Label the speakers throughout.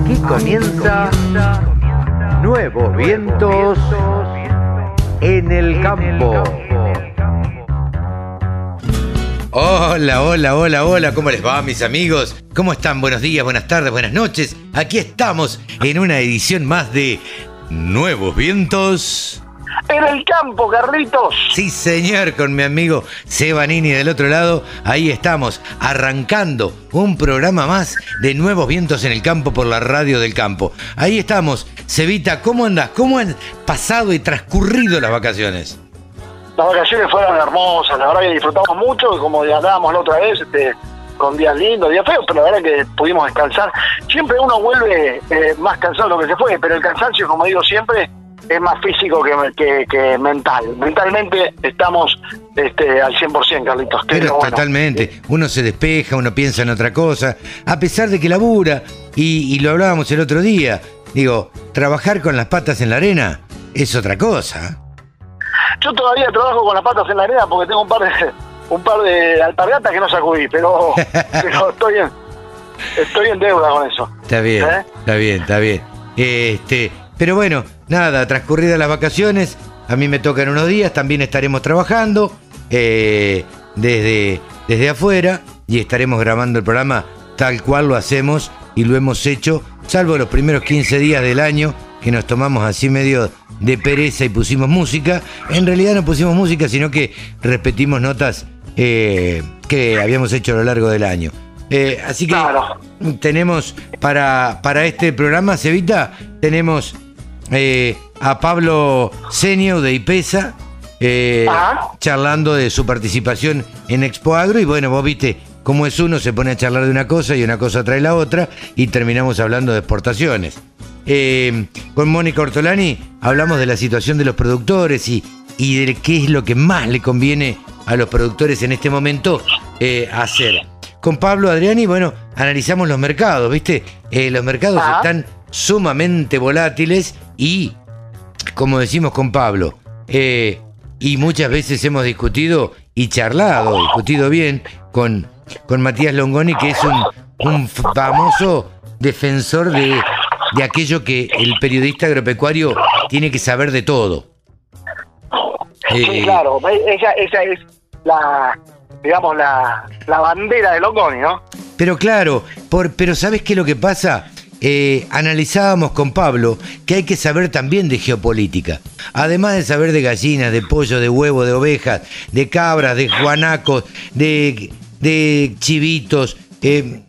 Speaker 1: Aquí comienza Nuevos Vientos en el Campo.
Speaker 2: Hola, hola, hola, hola, ¿cómo les va mis amigos? ¿Cómo están? Buenos días, buenas tardes, buenas noches. Aquí estamos en una edición más de Nuevos Vientos.
Speaker 3: En el campo, Carlitos.
Speaker 2: Sí, señor, con mi amigo Sebanini del otro lado. Ahí estamos, arrancando un programa más de Nuevos Vientos en el Campo por la Radio del Campo. Ahí estamos. Cevita, ¿cómo andas? ¿Cómo han pasado y transcurrido las vacaciones?
Speaker 3: Las vacaciones fueron hermosas, la verdad que disfrutamos mucho, como hablábamos la otra vez, este, con días lindos, días feos, pero la verdad que pudimos descansar. Siempre uno vuelve eh, más cansado de lo que se fue, pero el cansancio, como digo siempre, es más físico que, que, mental. Mentalmente estamos este, al 100%, Carlitos.
Speaker 2: Pero totalmente. Uno se despeja, uno piensa en otra cosa, a pesar de que labura, y, y lo hablábamos el otro día. Digo, trabajar con las patas en la arena es otra cosa.
Speaker 3: Yo todavía trabajo con las patas en la arena porque tengo un par de, un par de alpargatas que no sacudí, pero, pero estoy en, estoy en deuda con eso.
Speaker 2: Está bien, ¿Eh? está bien, está bien. Este, pero bueno, nada, transcurridas las vacaciones, a mí me tocan unos días, también estaremos trabajando eh, desde, desde afuera y estaremos grabando el programa tal cual lo hacemos y lo hemos hecho, salvo los primeros 15 días del año que nos tomamos así medio de pereza y pusimos música. En realidad no pusimos música, sino que repetimos notas eh, que habíamos hecho a lo largo del año. Eh, así que tenemos para, para este programa, Cevita, tenemos eh, a Pablo Senio de IPESA, charlando de su participación en Expo Agro. Y bueno, vos viste cómo es uno, se pone a charlar de una cosa y una cosa trae la otra, y terminamos hablando de exportaciones. Eh, con Mónica Ortolani hablamos de la situación de los productores y, y de qué es lo que más le conviene a los productores en este momento eh, hacer. Con Pablo Adriani, bueno, analizamos los mercados, ¿viste? Eh, los mercados están sumamente volátiles y, como decimos con Pablo, y muchas veces hemos discutido y charlado, discutido bien con, con Matías Longoni, que es un, un famoso defensor de de aquello que el periodista agropecuario tiene que saber de todo.
Speaker 3: Sí, eh, claro, esa, es la, digamos, la, bandera de Longoni, ¿no?
Speaker 2: Pero claro, por, pero ¿sabes qué es lo que pasa? Eh, analizábamos con Pablo que hay que saber también de geopolítica. Además de saber de gallinas, de pollo, de huevo, de ovejas, de cabras, de guanacos, de, chivitos, eh,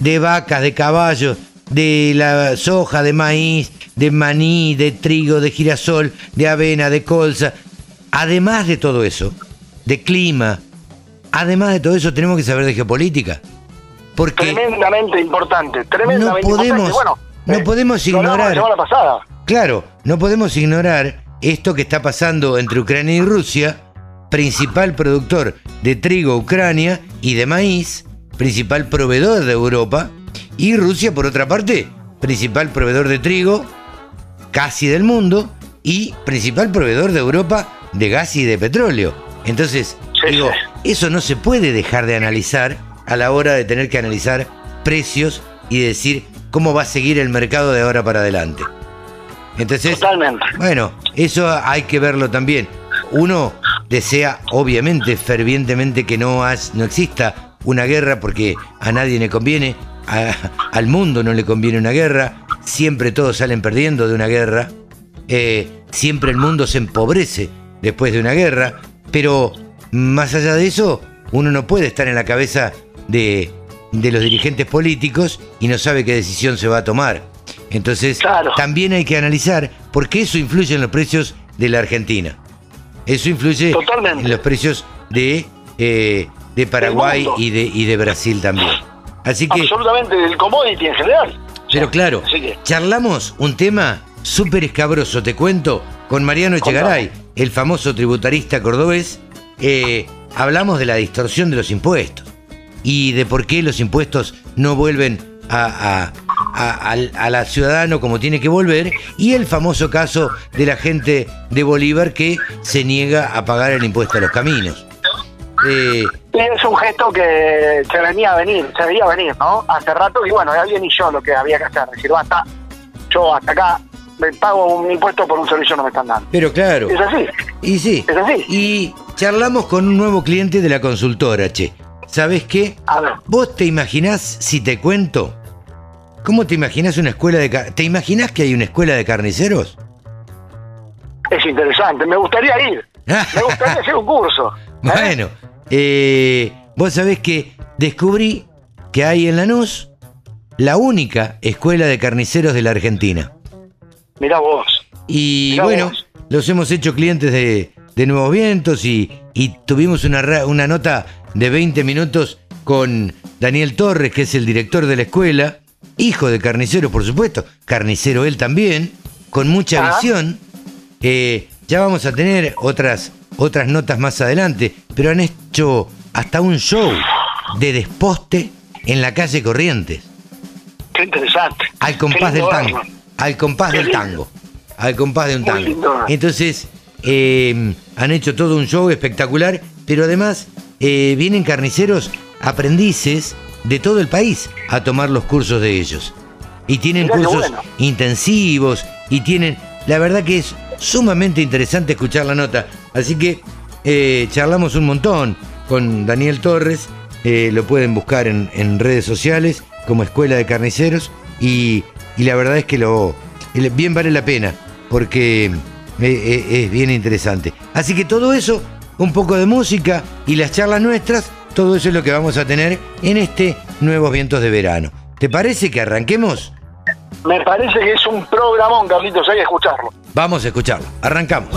Speaker 2: de vacas, de caballos, de la soja, de maíz, de maní, de trigo, de girasol, de avena, de colza. Además de todo eso, de clima, además de todo eso, tenemos que saber de geopolítica. Porque
Speaker 3: tremendamente importante, tremendamente
Speaker 2: no podemos,
Speaker 3: Bueno,
Speaker 2: no
Speaker 3: eh,
Speaker 2: podemos ignorar.
Speaker 3: La pasada.
Speaker 2: Claro, no podemos ignorar esto que está pasando entre Ucrania y Rusia, principal productor de trigo Ucrania y de maíz, principal proveedor de Europa, y Rusia, por otra parte, principal proveedor de trigo, casi del mundo, y principal proveedor de Europa de gas y de petróleo. Entonces, digo, eso no se puede dejar de analizar a la hora de tener que analizar precios y decir cómo va a seguir el mercado de ahora para adelante. Entonces, bueno, eso hay que verlo también. Uno desea, obviamente, fervientemente que no, no exista una guerra porque a nadie le conviene, al mundo no le conviene una guerra, siempre todos salen perdiendo de una guerra, eh, siempre el mundo se empobrece después de una guerra, pero más allá de eso, uno no puede estar en la cabeza de, los dirigentes políticos y no sabe qué decisión se va a tomar. Entonces, también hay que analizar por qué eso influye en los precios de la Argentina. Eso influye en los precios de, eh, de Paraguay y de, y de Brasil también. Así que,
Speaker 3: Absolutamente del commodity en general.
Speaker 2: Pero claro, charlamos un tema súper escabroso, te cuento, con Mariano Echegaray, el famoso tributarista cordobés. Eh, hablamos de la distorsión de los impuestos y de por qué los impuestos no vuelven a, a, la ciudadano como tiene que volver y el famoso caso de la gente de Bolívar que se niega a pagar el impuesto a los caminos. Eh,
Speaker 3: es un gesto que se venía a venir, se veía venir, ¿no? Hace rato, y bueno, bien y yo lo que había que hacer, decir, basta, yo hasta acá me pago un impuesto por un servicio que no me están dando.
Speaker 2: pero claro.
Speaker 3: Es así.
Speaker 2: Y sí.
Speaker 3: Es así.
Speaker 2: Y charlamos con un nuevo cliente de la consultora, che. ¿Sabes qué?
Speaker 3: A ver,
Speaker 2: ¿Vos te imaginás, si te cuento, cómo te imaginás una escuela de... car- ¿Te imaginás que hay una escuela de carniceros?
Speaker 3: es interesante, me gustaría ir, me gustaría hacer un curso. ¿eh?
Speaker 2: Bueno, eh, vos sabés que descubrí que hay en Lanús la única escuela de carniceros de la Argentina.
Speaker 3: Mirá vos.
Speaker 2: Y
Speaker 3: Mirá
Speaker 2: bueno,
Speaker 3: vos.
Speaker 2: los hemos hecho clientes de, de Nuevos Vientos y, y tuvimos una, una nota de 20 minutos con Daniel Torres, que es el director de la escuela, hijo de carnicero, por supuesto, carnicero él también, con mucha
Speaker 3: Ah.
Speaker 2: visión. Eh, ya vamos a tener otras, otras notas más adelante, pero han hecho hasta un show de desposte en la calle Corrientes.
Speaker 3: Qué interesante.
Speaker 2: Al compás del tango. Al compás
Speaker 3: Qué
Speaker 2: del
Speaker 3: lindo.
Speaker 2: tango. Al compás de un
Speaker 3: Muy
Speaker 2: tango.
Speaker 3: lindo.
Speaker 2: Entonces, eh, han hecho todo un show espectacular, pero además eh, vienen carniceros aprendices de todo el país a tomar los cursos de ellos. Y tienen
Speaker 3: Mirá
Speaker 2: cursos
Speaker 3: bueno.
Speaker 2: intensivos y tienen... La verdad que es sumamente interesante escuchar la nota. Así que eh, charlamos un montón con Daniel Torres. eh, lo pueden buscar en, en redes sociales como Escuela de Carniceros. Y, y la verdad es que lo bien vale la pena porque es bien interesante. Así que todo eso, un poco de música y las charlas nuestras, todo eso es lo que vamos a tener en este Nuevos Vientos de Verano. ¿Te parece que arranquemos?
Speaker 3: Me parece que es un programón, Carlitos, hay que escucharlo.
Speaker 2: Vamos a escucharlo. Arrancamos.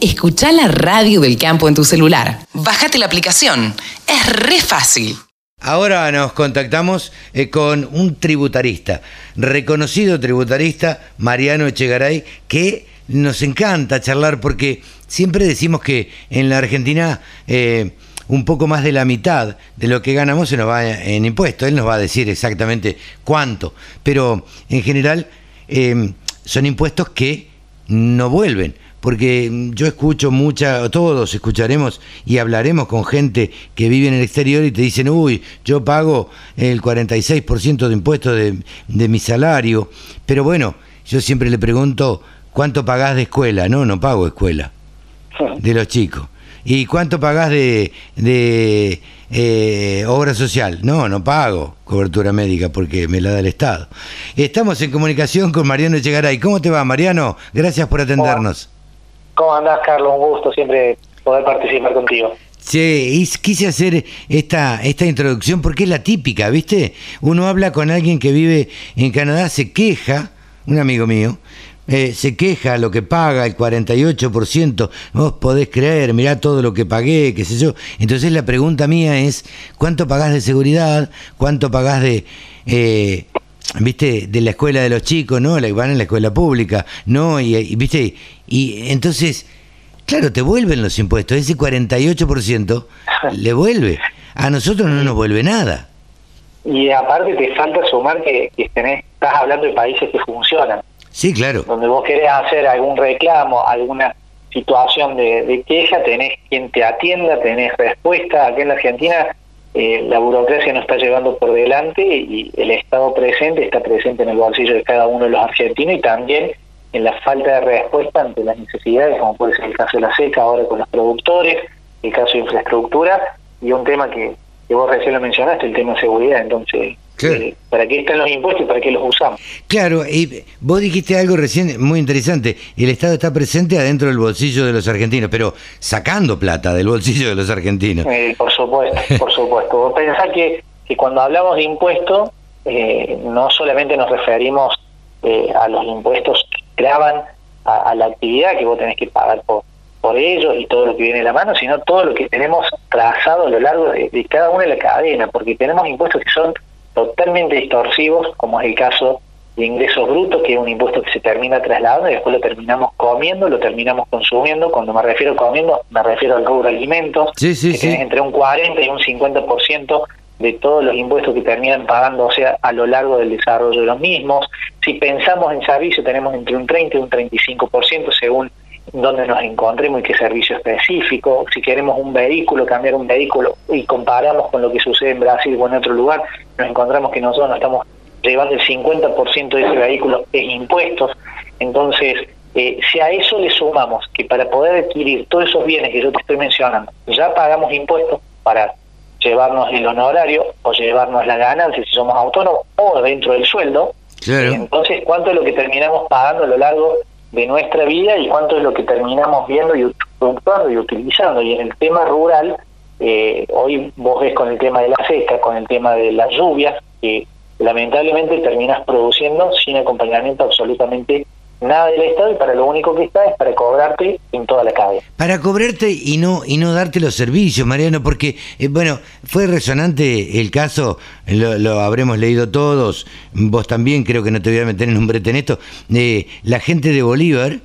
Speaker 4: Escucha la radio del campo en tu celular. Bájate la aplicación. Es re fácil.
Speaker 2: Ahora nos contactamos eh, con un tributarista, reconocido tributarista, Mariano Echegaray, que nos encanta charlar porque siempre decimos que en la Argentina eh, un poco más de la mitad de lo que ganamos se nos va en impuestos. Él nos va a decir exactamente cuánto, pero en general eh, son impuestos que no vuelven. Porque mm, yo escucho mucha, todos escucharemos y hablaremos con gente que vive en el exterior y te dicen, uy, yo pago el 46% de impuestos de, de mi salario. Pero bueno, yo siempre le pregunto, ¿cuánto pagás de escuela? No, no pago escuela de los chicos. ¿Y cuánto pagás de, de eh, obra social? No, no pago cobertura médica porque me la da el Estado. Estamos en comunicación con Mariano Echegaray. ¿Cómo te va, Mariano? Gracias por atendernos.
Speaker 5: ¿Cómo andás, Carlos? Un gusto siempre poder participar contigo.
Speaker 2: Y quise hacer esta, esta introducción porque es la típica, ¿viste? Uno habla con alguien que vive en Canadá, se queja, un amigo mío, eh, se queja lo que paga, el 48%, vos podés creer, mirá todo lo que pagué, qué sé yo. Entonces la pregunta mía es, ¿cuánto pagás de seguridad? ¿Cuánto pagás de... eh, viste, de la escuela de los chicos, ¿no? La que van en la escuela pública, ¿no? Y, y, viste, y entonces, claro, te vuelven los impuestos, ese 48% le vuelve. A nosotros no nos vuelve nada.
Speaker 5: Y aparte te falta sumar que, que tenés, estás hablando de países que funcionan,
Speaker 2: Sí, claro.
Speaker 5: donde vos querés hacer algún reclamo, alguna situación de, de queja, tenés quien te atienda, tenés respuesta. Aquí en la Argentina eh, la burocracia nos está llevando por delante y el Estado presente está presente en el bolsillo de cada uno de los argentinos y también en la falta de respuesta ante las necesidades, como puede ser el caso de la seca ahora con los productores, el caso de infraestructura y un tema que, que vos recién lo mencionaste, el tema de seguridad. Entonces,
Speaker 2: Claro.
Speaker 5: eh, ¿para qué están los impuestos y para qué los usamos?
Speaker 2: Claro, y vos dijiste algo recién muy interesante. El Estado está presente adentro del bolsillo de los argentinos, pero sacando plata del bolsillo de los argentinos.
Speaker 5: Eh, por supuesto, por supuesto. Vos pensás que, que cuando hablamos de impuestos, eh, no solamente nos referimos eh, a los impuestos que graban a, a la actividad que vos tenés que pagar por, por ellos y todo lo que viene de la mano, sino todo lo que tenemos trazado a lo largo de, de cada una de la cadena, porque tenemos impuestos que son totalmente distorsivos, como es el caso de ingresos brutos, que es un impuesto que se termina trasladando y después lo terminamos comiendo, lo terminamos consumiendo. Cuando me refiero a comiendo, me refiero al rubro alimentos,
Speaker 2: Sí, sí,
Speaker 5: que
Speaker 2: sí.
Speaker 5: entre un 40 y un 50% de todos los impuestos que terminan pagando, o sea, a lo largo del desarrollo de los mismos. Si pensamos en servicio, tenemos entre un 30 y un 35% según donde nos encontremos y qué servicio específico. Si queremos un vehículo, cambiar un vehículo y comparamos con lo que sucede en Brasil o en otro lugar, nos encontramos que nosotros nos estamos llevando el 50% de ese vehículo en impuestos. Entonces, eh, si a eso le sumamos que para poder adquirir todos esos bienes que yo te estoy mencionando, ya pagamos impuestos para llevarnos el honorario o llevarnos la ganancia si somos autónomos o dentro del sueldo,
Speaker 2: Claro.
Speaker 5: entonces, ¿cuánto es lo que terminamos pagando a lo largo de nuestra vida y cuánto es lo que terminamos viendo y y utilizando? Y en el tema rural, eh, hoy vos ves con el tema de la seca, con el tema de las lluvias, que lamentablemente terminas produciendo sin acompañamiento absolutamente nada del Estado y para lo único que está es para cobrarte en toda la calle.
Speaker 2: Para cobrarte y no y no darte los servicios, Mariano, porque eh, bueno, fue resonante el caso, lo, lo habremos leído todos, vos también, creo que no te voy a meter en un brete en esto, de la gente de Bolívar,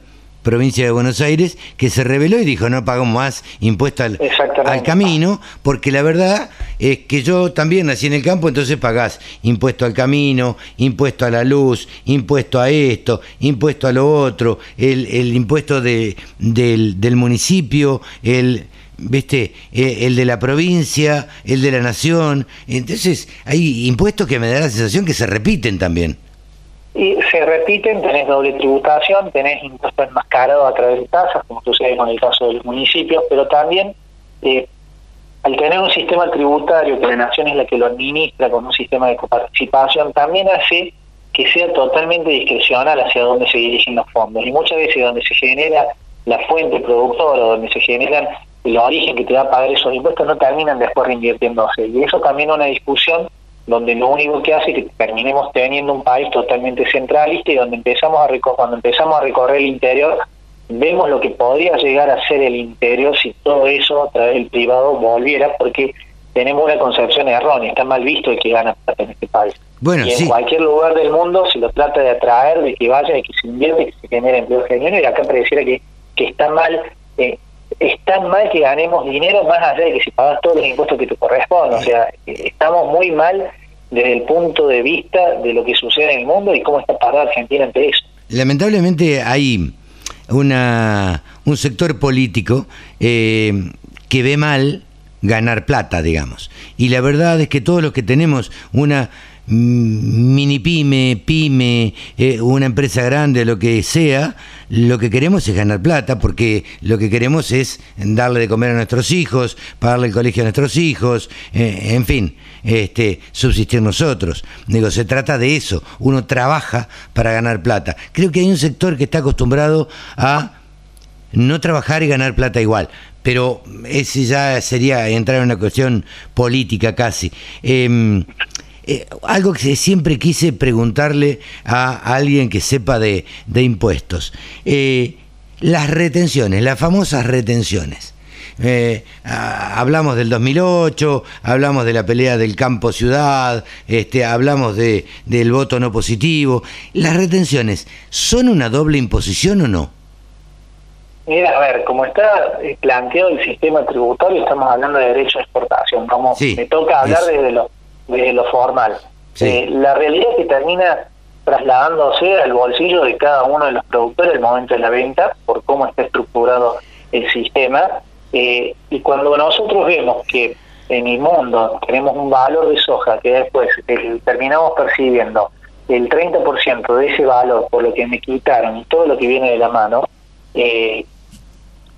Speaker 2: provincia de Buenos Aires, que se rebeló y dijo no pagamos más impuesto al, camino, porque la verdad es que yo también nací en el campo, entonces pagás impuesto al camino, impuesto a la luz, impuesto a esto, impuesto a lo otro, el, el impuesto de, del, del municipio, el viste Eh, el de la provincia, el de la nación. Entonces hay impuestos que me da la sensación que se repiten también.
Speaker 5: Y se repiten, tenés doble tributación, tenés impuestos enmascarados a través de tasas, como sucede con el caso de los municipios, pero también eh, al tener un sistema tributario que la nación es la que lo administra con un sistema de coparticipación, también hace que sea totalmente discrecional hacia dónde se dirigen los fondos. Y muchas veces donde se genera la fuente productora, donde se generan el origen que te va a pagar esos impuestos, no terminan después reinvirtiéndose. Y eso también es una discusión donde lo único que hace es que terminemos teniendo un país totalmente centralista y donde empezamos a recorrer, cuando empezamos a recorrer el interior, vemos lo que podría llegar a ser el interior si todo eso a través del privado volviera, porque tenemos una concepción errónea, está mal visto el que gana plata en este país.
Speaker 2: Bueno,
Speaker 5: y en
Speaker 2: sí.
Speaker 5: cualquier lugar del mundo se lo trata de atraer, de que vaya, de que se invierte, que se genere empleo genuino, y acá pareciera que, que está mal, eh, es tan mal que ganemos dinero más allá de que si pagas todos los impuestos que te corresponden. O sea, estamos muy mal desde el punto de vista de lo que sucede en el mundo y cómo está parada Argentina ante eso.
Speaker 2: Lamentablemente hay una, un sector político eh, que ve mal ganar plata, digamos. Y la verdad es que todos los que tenemos una mini pyme, pyme, eh, una empresa grande, lo que sea, lo que queremos es ganar plata porque lo que queremos es darle de comer a nuestros hijos, pagarle el colegio a nuestros hijos, eh, en fin, este, subsistir nosotros. Digo, se trata de eso, uno trabaja para ganar plata. Creo que hay un sector que está acostumbrado a no trabajar y ganar plata igual. Pero ese ya sería entrar en una cuestión política casi. Eh, eh, algo que siempre quise preguntarle a alguien que sepa de, de impuestos. Eh, las retenciones, las famosas retenciones. Eh, a- hablamos del 2008, hablamos de la pelea del campo ciudad, este, hablamos de, del voto no positivo. ¿Las retenciones son una doble imposición o no?
Speaker 5: Mira, a ver, como está planteado el sistema tributario, estamos hablando de derecho de exportación. Como
Speaker 2: Sí,
Speaker 5: me toca hablar desde lo, desde lo formal.
Speaker 2: Sí.
Speaker 5: Eh, la realidad es que termina trasladándose al bolsillo de cada uno de los productores al momento de la venta, por cómo está estructurado el sistema. Eh, y cuando nosotros vemos que en el mundo tenemos un valor de soja que después terminamos percibiendo el 30% de ese valor por lo que me quitaron y todo lo que viene de la mano, eh,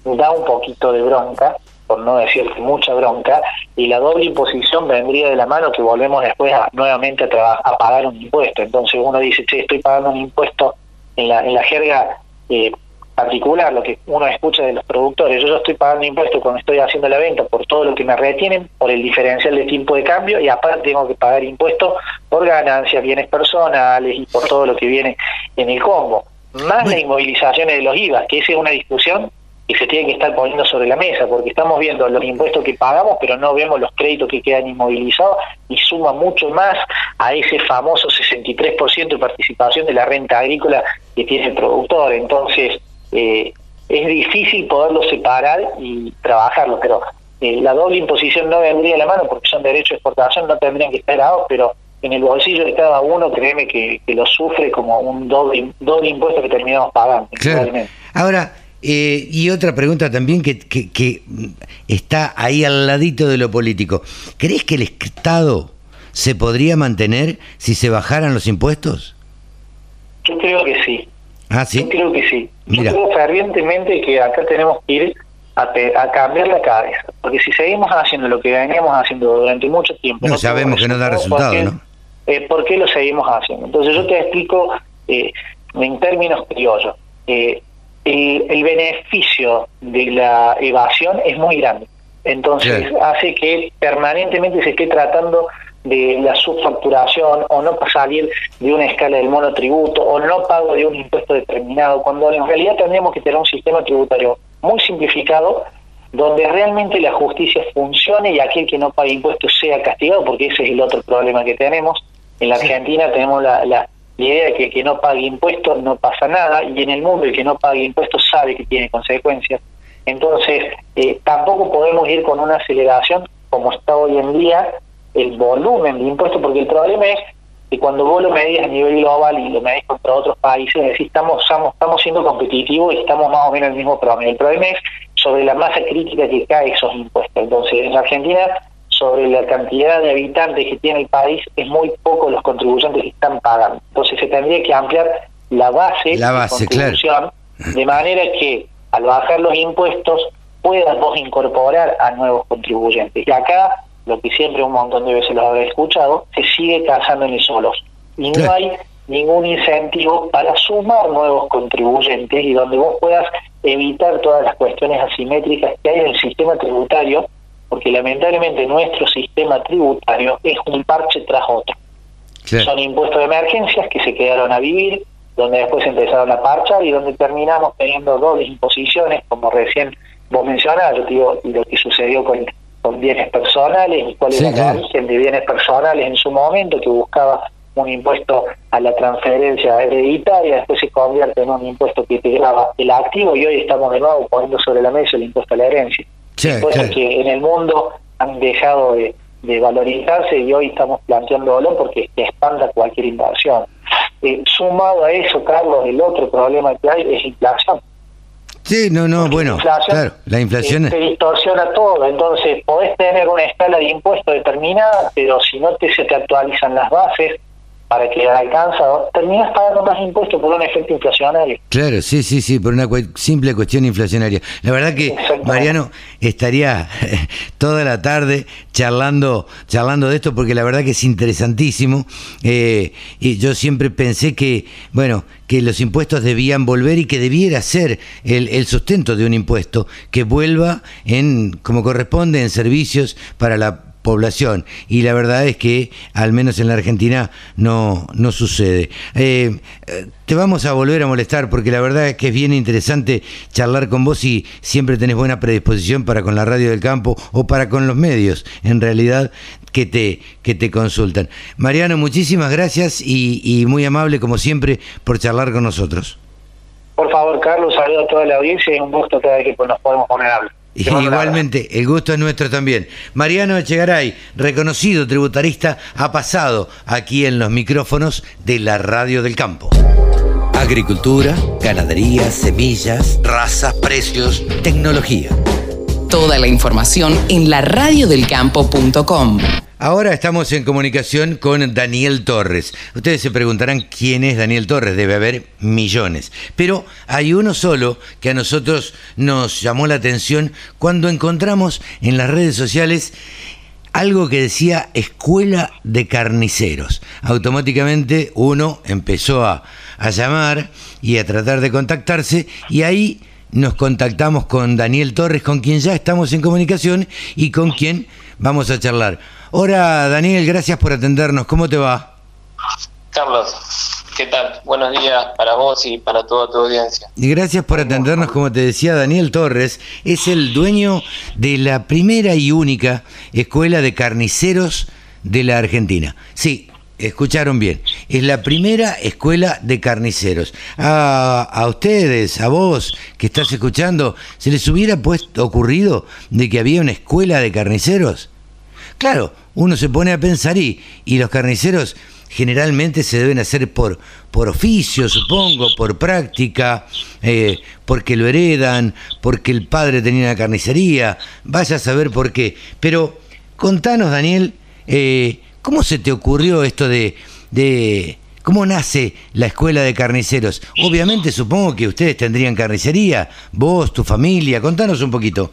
Speaker 5: da un poquito de bronca, por no decir mucha bronca, y la doble imposición vendría de la mano que volvemos después a, nuevamente a, a pagar un impuesto. Entonces uno dice, che, estoy pagando un impuesto en la, en la jerga eh, particular, lo que uno escucha de los productores, yo, yo estoy pagando impuestos cuando estoy haciendo la venta por todo lo que me retienen, por el diferencial de tipo de cambio, y aparte tengo que pagar impuestos por ganancias, bienes personales y por todo lo que viene en el combo. Más las inmovilizaciones de los IVA, que esa es una discusión que se tiene que estar poniendo sobre la mesa, porque estamos viendo los impuestos que pagamos, pero no vemos los créditos que quedan inmovilizados y suma mucho más a ese famoso 63% de participación de la renta agrícola que tiene el productor. Entonces, eh, es difícil poderlo separar y trabajarlo, pero eh, la doble imposición no vendría de la mano porque son derechos de exportación, no tendrían que estar dados, pero en el bolsillo de cada uno, créeme que, lo sufre como un doble, doble impuesto que terminamos pagando.
Speaker 2: Ahora, eh, y otra pregunta también que, que, está ahí al ladito de lo político. ¿Crees que el Estado se podría mantener si se bajaran los impuestos?
Speaker 5: Yo creo que sí.
Speaker 2: Ah, sí.
Speaker 5: Yo creo que sí. Yo creo fervientemente que acá tenemos que ir a, cambiar la cabeza. Porque si seguimos haciendo lo que veníamos haciendo durante mucho tiempo.
Speaker 2: No, sabemos que no da resultado, ¿no?
Speaker 5: Eh, ¿Por qué lo seguimos haciendo? Entonces yo te explico eh, en términos criollos. Eh, el, beneficio de la evasión es muy grande. Entonces hace que permanentemente se esté tratando de la subfacturación o no salir de una escala del monotributo o no pago de un impuesto determinado, cuando en realidad tendríamos que tener un sistema tributario muy simplificado donde realmente la justicia funcione y aquel que no pague impuestos sea castigado, porque ese es el otro problema que tenemos. En la Argentina tenemos la, la, idea de que el que no pague impuestos no pasa nada, y en el mundo el que no pague impuestos sabe que tiene consecuencias. Entonces, eh, tampoco podemos ir con una aceleración como está hoy en día el volumen de impuestos, porque el problema es que cuando vos lo medís a nivel global y lo medís contra otros países, decís, estamos, estamos, estamos siendo competitivos y estamos más o menos en el mismo problema. El problema es sobre la masa crítica que cae esos impuestos. Entonces, en Argentina, sobre la cantidad de habitantes que tiene el país, es muy poco los contribuyentes que están pagando. Entonces, se tendría que ampliar la base,
Speaker 2: la base
Speaker 5: de contribución, de manera que al bajar los impuestos puedas vos incorporar a nuevos contribuyentes. Y acá lo que siempre un montón de veces lo habré escuchado, se sigue casando en solos. Y no hay ningún incentivo para sumar nuevos contribuyentes y donde vos puedas evitar todas las cuestiones asimétricas que hay en el sistema tributario, porque lamentablemente nuestro sistema tributario es un parche tras otro. Son impuestos de emergencias que se quedaron a vivir, donde después empezaron a parchar y donde terminamos teniendo dobles imposiciones, como recién vos mencionabas, yo digo, lo que sucedió con con bienes personales y cuál era la origen de bienes personales en su momento, que buscaba un impuesto a la transferencia hereditaria, después se convierte en un impuesto que te graba el activo y hoy estamos de nuevo poniendo sobre la mesa el impuesto a la herencia. Impuestos que en el mundo han dejado de, valorizarse y hoy estamos planteándolo porque espanta cualquier inversión. Eh, sumado a eso, Carlos, el otro problema que hay es inflación.
Speaker 2: Sí, no, no, bueno, claro, la inflación...
Speaker 5: Te distorsiona todo, entonces podés tener una escala de impuestos determinada, pero si no te, se te actualizan las bases, para que alcanza, terminas pagando más impuestos por un efecto inflacionario.
Speaker 2: Claro, sí, sí, sí, por una simple cuestión inflacionaria. La verdad que Mariano estaría toda la tarde charlando, charlando de esto porque la verdad que es interesantísimo. Eh, y yo siempre pensé que, bueno, que los impuestos debían volver y que debiera ser el, el sustento de un impuesto que vuelva en como corresponde en servicios para la población y la verdad es que al menos en la Argentina no, no sucede. Eh, te vamos a volver a molestar porque la verdad es que es bien interesante charlar con vos y siempre tenés buena predisposición para con la radio del campo o para con los medios en realidad que te, que te consultan. Mariano, muchísimas gracias y, muy amable como siempre por charlar con nosotros.
Speaker 5: Por favor, Carlos, saludo a toda la audiencia y un gusto cada vez que nos podemos poner a hablar.
Speaker 2: Igualmente, el gusto es nuestro también. Mariano Echegaray, reconocido tributarista, ha pasado aquí en los micrófonos de la Radio del Campo. Agricultura, ganadería, semillas, razas, precios, tecnología.
Speaker 4: Toda la información en laradiodelcampo.com.
Speaker 2: Ahora estamos en comunicación con Daniel Torres. Ustedes se preguntarán quién es Daniel Torres, debe haber millones. Pero hay uno solo que a nosotros nos llamó la atención cuando encontramos en las redes sociales algo que decía Escuela de Carniceros. Automáticamente uno empezó a, a llamar y a tratar de contactarse y ahí nos contactamos con Daniel Torres, con quien ya estamos en comunicación y con quien vamos a charlar. Hola Daniel, gracias por atendernos. ¿Cómo te va?
Speaker 6: Carlos, ¿Qué tal? Buenos días para vos y para toda tu audiencia.
Speaker 2: Y gracias por atendernos, como te decía Daniel Torres, es el dueño de la primera y única escuela de carniceros de la Argentina. Sí, escucharon bien, es la primera escuela de carniceros. A, a ustedes, a vos que estás escuchando, ¿se les hubiera puesto, ocurrido de que había una escuela de carniceros? Claro, uno se pone a pensar y, y los carniceros generalmente se deben hacer por, por oficio, supongo, por práctica, eh, porque lo heredan, porque el padre tenía una carnicería, vaya a saber por qué. Pero contanos, Daniel, eh, ¿cómo se te ocurrió esto de, de... ¿Cómo nace la escuela de carniceros? Obviamente supongo que ustedes tendrían carnicería, vos, tu familia, contanos un poquito.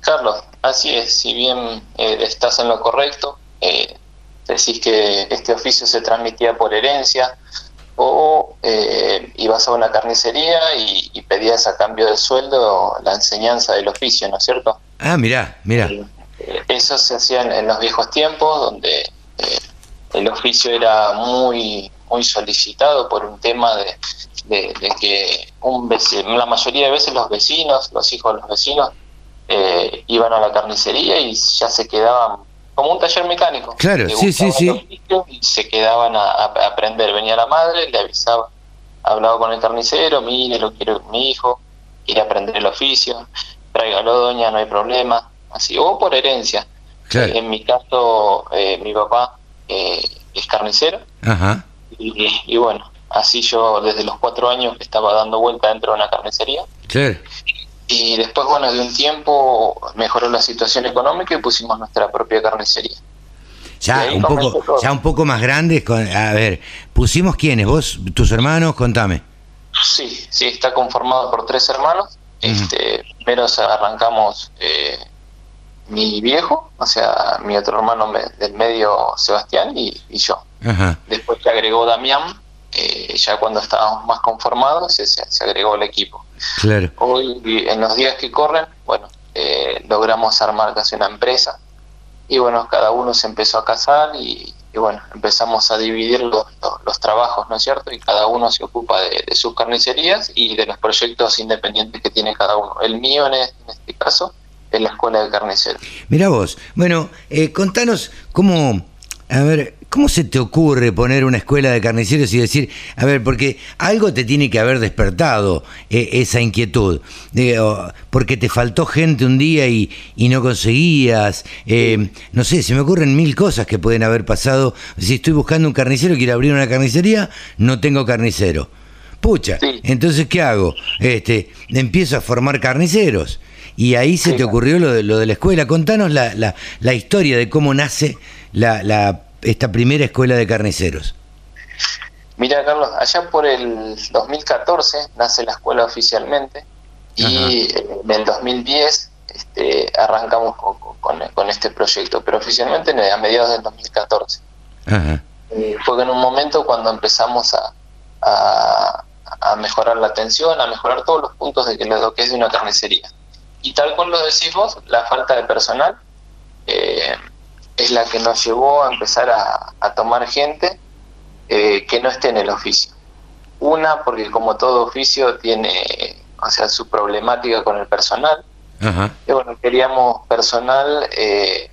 Speaker 6: Carlos, así es, si bien eh, estás en lo correcto, eh, decís que este oficio se transmitía por herencia o eh, ibas a una carnicería y, y, pedías a cambio de sueldo la enseñanza del oficio, ¿no es cierto?
Speaker 2: Ah, mirá, mirá.
Speaker 6: Eso se hacía en, en, los viejos tiempos, donde eh, el oficio era muy muy solicitado por un tema de, de, de que un vecino, la mayoría de veces los vecinos, los hijos de los vecinos, eh, iban a la carnicería y ya se quedaban como un taller mecánico.
Speaker 2: Claro, sí, sí, sí.
Speaker 6: Y se quedaban a, a, aprender. Venía la madre, le avisaba, hablaba con el carnicero, mire, lo quiero mi hijo, quiere aprender el oficio, tráigalo doña, no hay problema. Así, o por herencia.
Speaker 2: Claro.
Speaker 6: En mi caso, eh, mi papá eh, es carnicero.
Speaker 2: Ajá.
Speaker 6: Y, y, bueno, así yo desde los cuatro años estaba dando vuelta dentro de una carnicería.
Speaker 2: Claro.
Speaker 6: Y después, bueno, de un tiempo mejoró la situación económica y pusimos nuestra propia carnicería.
Speaker 2: Ya un poco, ya un poco más grandes, con, a ver, pusimos quiénes, vos, tus hermanos, contame.
Speaker 6: Sí, sí, está conformado por tres hermanos. Uh -huh. Este, primero arrancamos eh, mi viejo, o sea, mi otro hermano me, del medio Sebastián y, y yo. Después se agregó Damián, eh, ya cuando estábamos más conformados se, se, agregó el equipo.
Speaker 2: Claro.
Speaker 6: Hoy, en los días que corren, bueno, eh, logramos armar casi una empresa y bueno, cada uno se empezó a casar y, y bueno, empezamos a dividir los, los, los, trabajos, ¿no es cierto? Y cada uno se ocupa de, de, sus carnicerías y de los proyectos independientes que tiene cada uno. El mío en este caso es la escuela de carniceros.
Speaker 2: Mira vos, bueno, eh, contanos cómo, a ver, ¿Cómo se te ocurre poner una escuela de carniceros y decir, a ver, porque algo te tiene que haber despertado eh, esa inquietud? Eh, porque te faltó gente un día y, y no conseguías, eh, no sé, se me ocurren mil cosas que pueden haber pasado. Si estoy buscando un carnicero, quiero abrir una carnicería, no tengo carnicero. Pucha, sí. entonces ¿qué hago? Este, empiezo a formar carniceros. Y ahí se sí, te ocurrió lo de, lo de la escuela. Contanos la, la, la historia de cómo nace la, la esta primera escuela de carniceros?
Speaker 6: Mira, Carlos, allá por el 2014 nace la escuela oficialmente y Ajá. en el 2010 este, arrancamos con, con, con, este proyecto, pero oficialmente a mediados del 2014.
Speaker 2: Ajá.
Speaker 6: Eh, fue en un momento cuando empezamos a, a, a, mejorar la atención, a mejorar todos los puntos de que lo que es de una carnicería. Y tal cual lo decís vos, la falta de personal. Eh, es la que nos llevó a empezar a, a tomar gente eh, que no esté en el oficio. Una, porque como todo oficio tiene, o sea, su problemática con el personal.
Speaker 2: Ajá.
Speaker 6: Y bueno, queríamos personal eh,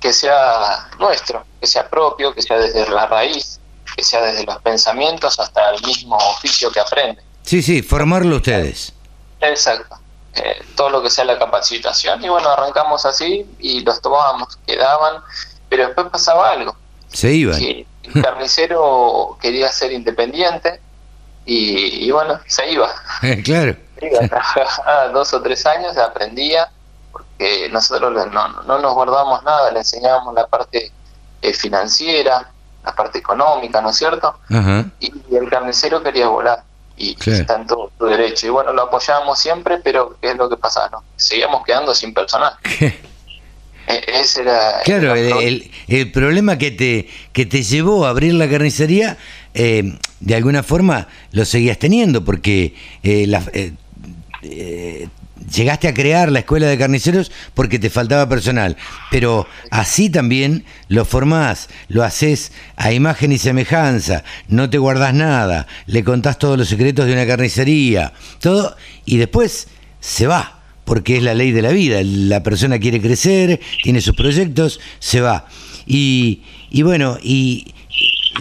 Speaker 6: que sea nuestro, que sea propio, que sea desde la raíz, que sea desde los pensamientos hasta el mismo oficio que aprende.
Speaker 2: Sí, sí, formarlo ustedes.
Speaker 6: Exacto eh, todo lo que sea la capacitación y bueno, arrancamos así y los tomábamos, quedaban, pero después pasaba algo.
Speaker 2: Se iban.
Speaker 6: Que el carnicero quería ser independiente y, y bueno, se iba.
Speaker 2: claro.
Speaker 6: Trabajaba dos o tres años, aprendía, porque nosotros no, no nos guardábamos nada, le enseñábamos la parte eh, financiera, la parte económica, ¿no es cierto? Y el carnicero quería volar y claro. está en todo su derecho. Y bueno, lo apoyábamos siempre, pero ¿qué es lo que pasaba? No, seguíamos quedando sin personal. E, ese era
Speaker 2: claro, el, el, el, problema que te, que te llevó a abrir la carnicería, eh, de alguna forma lo seguías teniendo, porque eh, la, eh, llegaste a crear la escuela de carniceros porque te faltaba personal, pero así también lo formás, lo haces a imagen y semejanza, no te guardás nada, le contás todos los secretos de una carnicería, todo, y después se va, porque es la ley de la vida, la persona quiere crecer, tiene sus proyectos, se va. Y, y bueno, y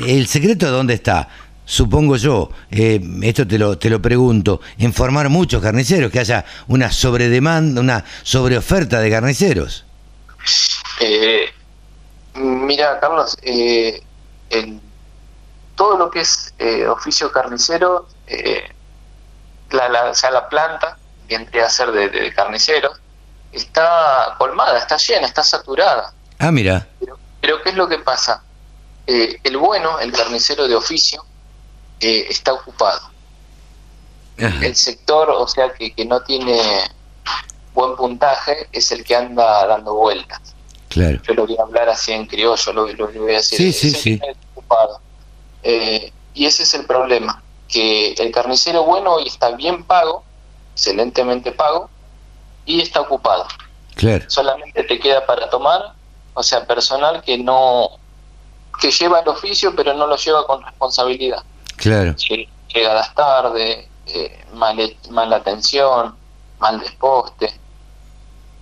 Speaker 2: el secreto dónde está? Supongo yo, eh, esto te lo, te lo pregunto, en formar muchos carniceros, que haya una sobredemanda, una sobreoferta de carniceros.
Speaker 6: Eh, mira, Carlos, eh, todo lo que es oficio carnicero, la, o sea, la planta, que vendría a ser de, de carniceros, está colmada, está llena, está saturada.
Speaker 2: Ah, mira.
Speaker 6: Pero, pero ¿qué es lo que pasa? el bueno, el carnicero de oficio, eh, está ocupado. El sector, o sea, que, que no tiene buen puntaje, es el que anda dando vueltas.
Speaker 2: Claro.
Speaker 6: Yo lo voy a hablar así en criollo, lo, lo voy a decir.
Speaker 2: Sí, sí, sí.
Speaker 6: Ocupado. Eh, y ese es el problema, que el carnicero bueno hoy está bien pago, excelentemente pago, y está ocupado.
Speaker 2: Claro.
Speaker 6: Solamente te queda para tomar, o sea, personal que no que lleva el oficio pero no lo lleva con responsabilidad.
Speaker 2: Claro.
Speaker 6: Llegadas tarde, eh, mal, mala atención, mal desposte.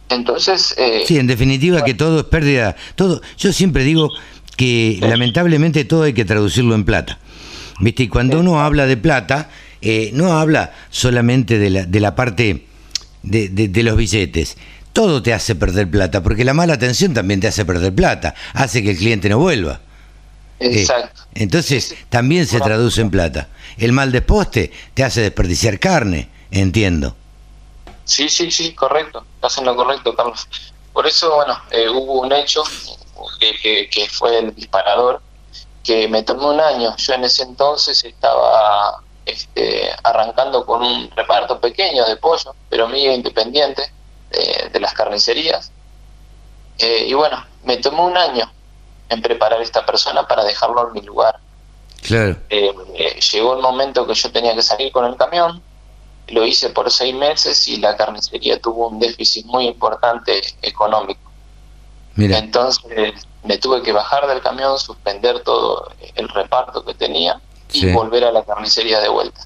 Speaker 6: Entonces... Eh,
Speaker 2: sí, en definitiva que todo es pérdida. todo Yo siempre digo que lamentablemente todo hay que traducirlo en plata. ¿Viste? Y cuando uno habla de plata, eh, no habla solamente de la, de la parte de, de, los billetes. Todo te hace perder plata, porque la mala atención también te hace perder plata, hace que el cliente no vuelva.
Speaker 6: Exacto.
Speaker 2: entonces, también se traduce en plata. El mal desposte te hace desperdiciar carne, entiendo.
Speaker 6: Sí, sí, sí, correcto. Estás en lo correcto, Carlos. Por eso, bueno, eh, hubo un hecho que, que, fue el disparador, que me tomó un año. Yo en ese entonces estaba este, arrancando con un reparto pequeño de pollo, pero mío independiente, de, las carnicerías. Eh, y bueno, me tomó un año en preparar a esta persona para dejarlo en mi lugar.
Speaker 2: Claro.
Speaker 6: Eh, eh, llegó el momento que yo tenía que salir con el camión, lo hice por seis meses y la carnicería tuvo un déficit muy importante económico.
Speaker 2: Mira.
Speaker 6: Entonces me tuve que bajar del camión, suspender todo el reparto que tenía y volver a la carnicería de vuelta.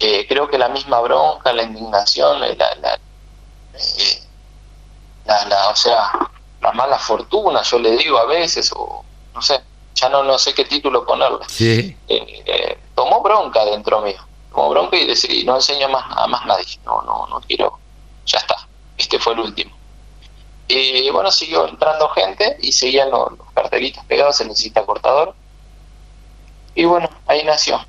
Speaker 6: Eh, creo que la misma bronca, la indignación, la, la, la, la o sea, la mala fortuna, yo le digo a veces, o no sé, ya no, no sé qué título ponerle.
Speaker 2: Sí.
Speaker 6: Eh, eh, tomó bronca dentro mío, tomó bronca y decidí, no enseño más a más nadie, no, no, no quiero, ya está, este fue el último. Y bueno, siguió entrando gente y seguían los, cartelitos pegados, se necesita cortador. Y bueno, ahí nació.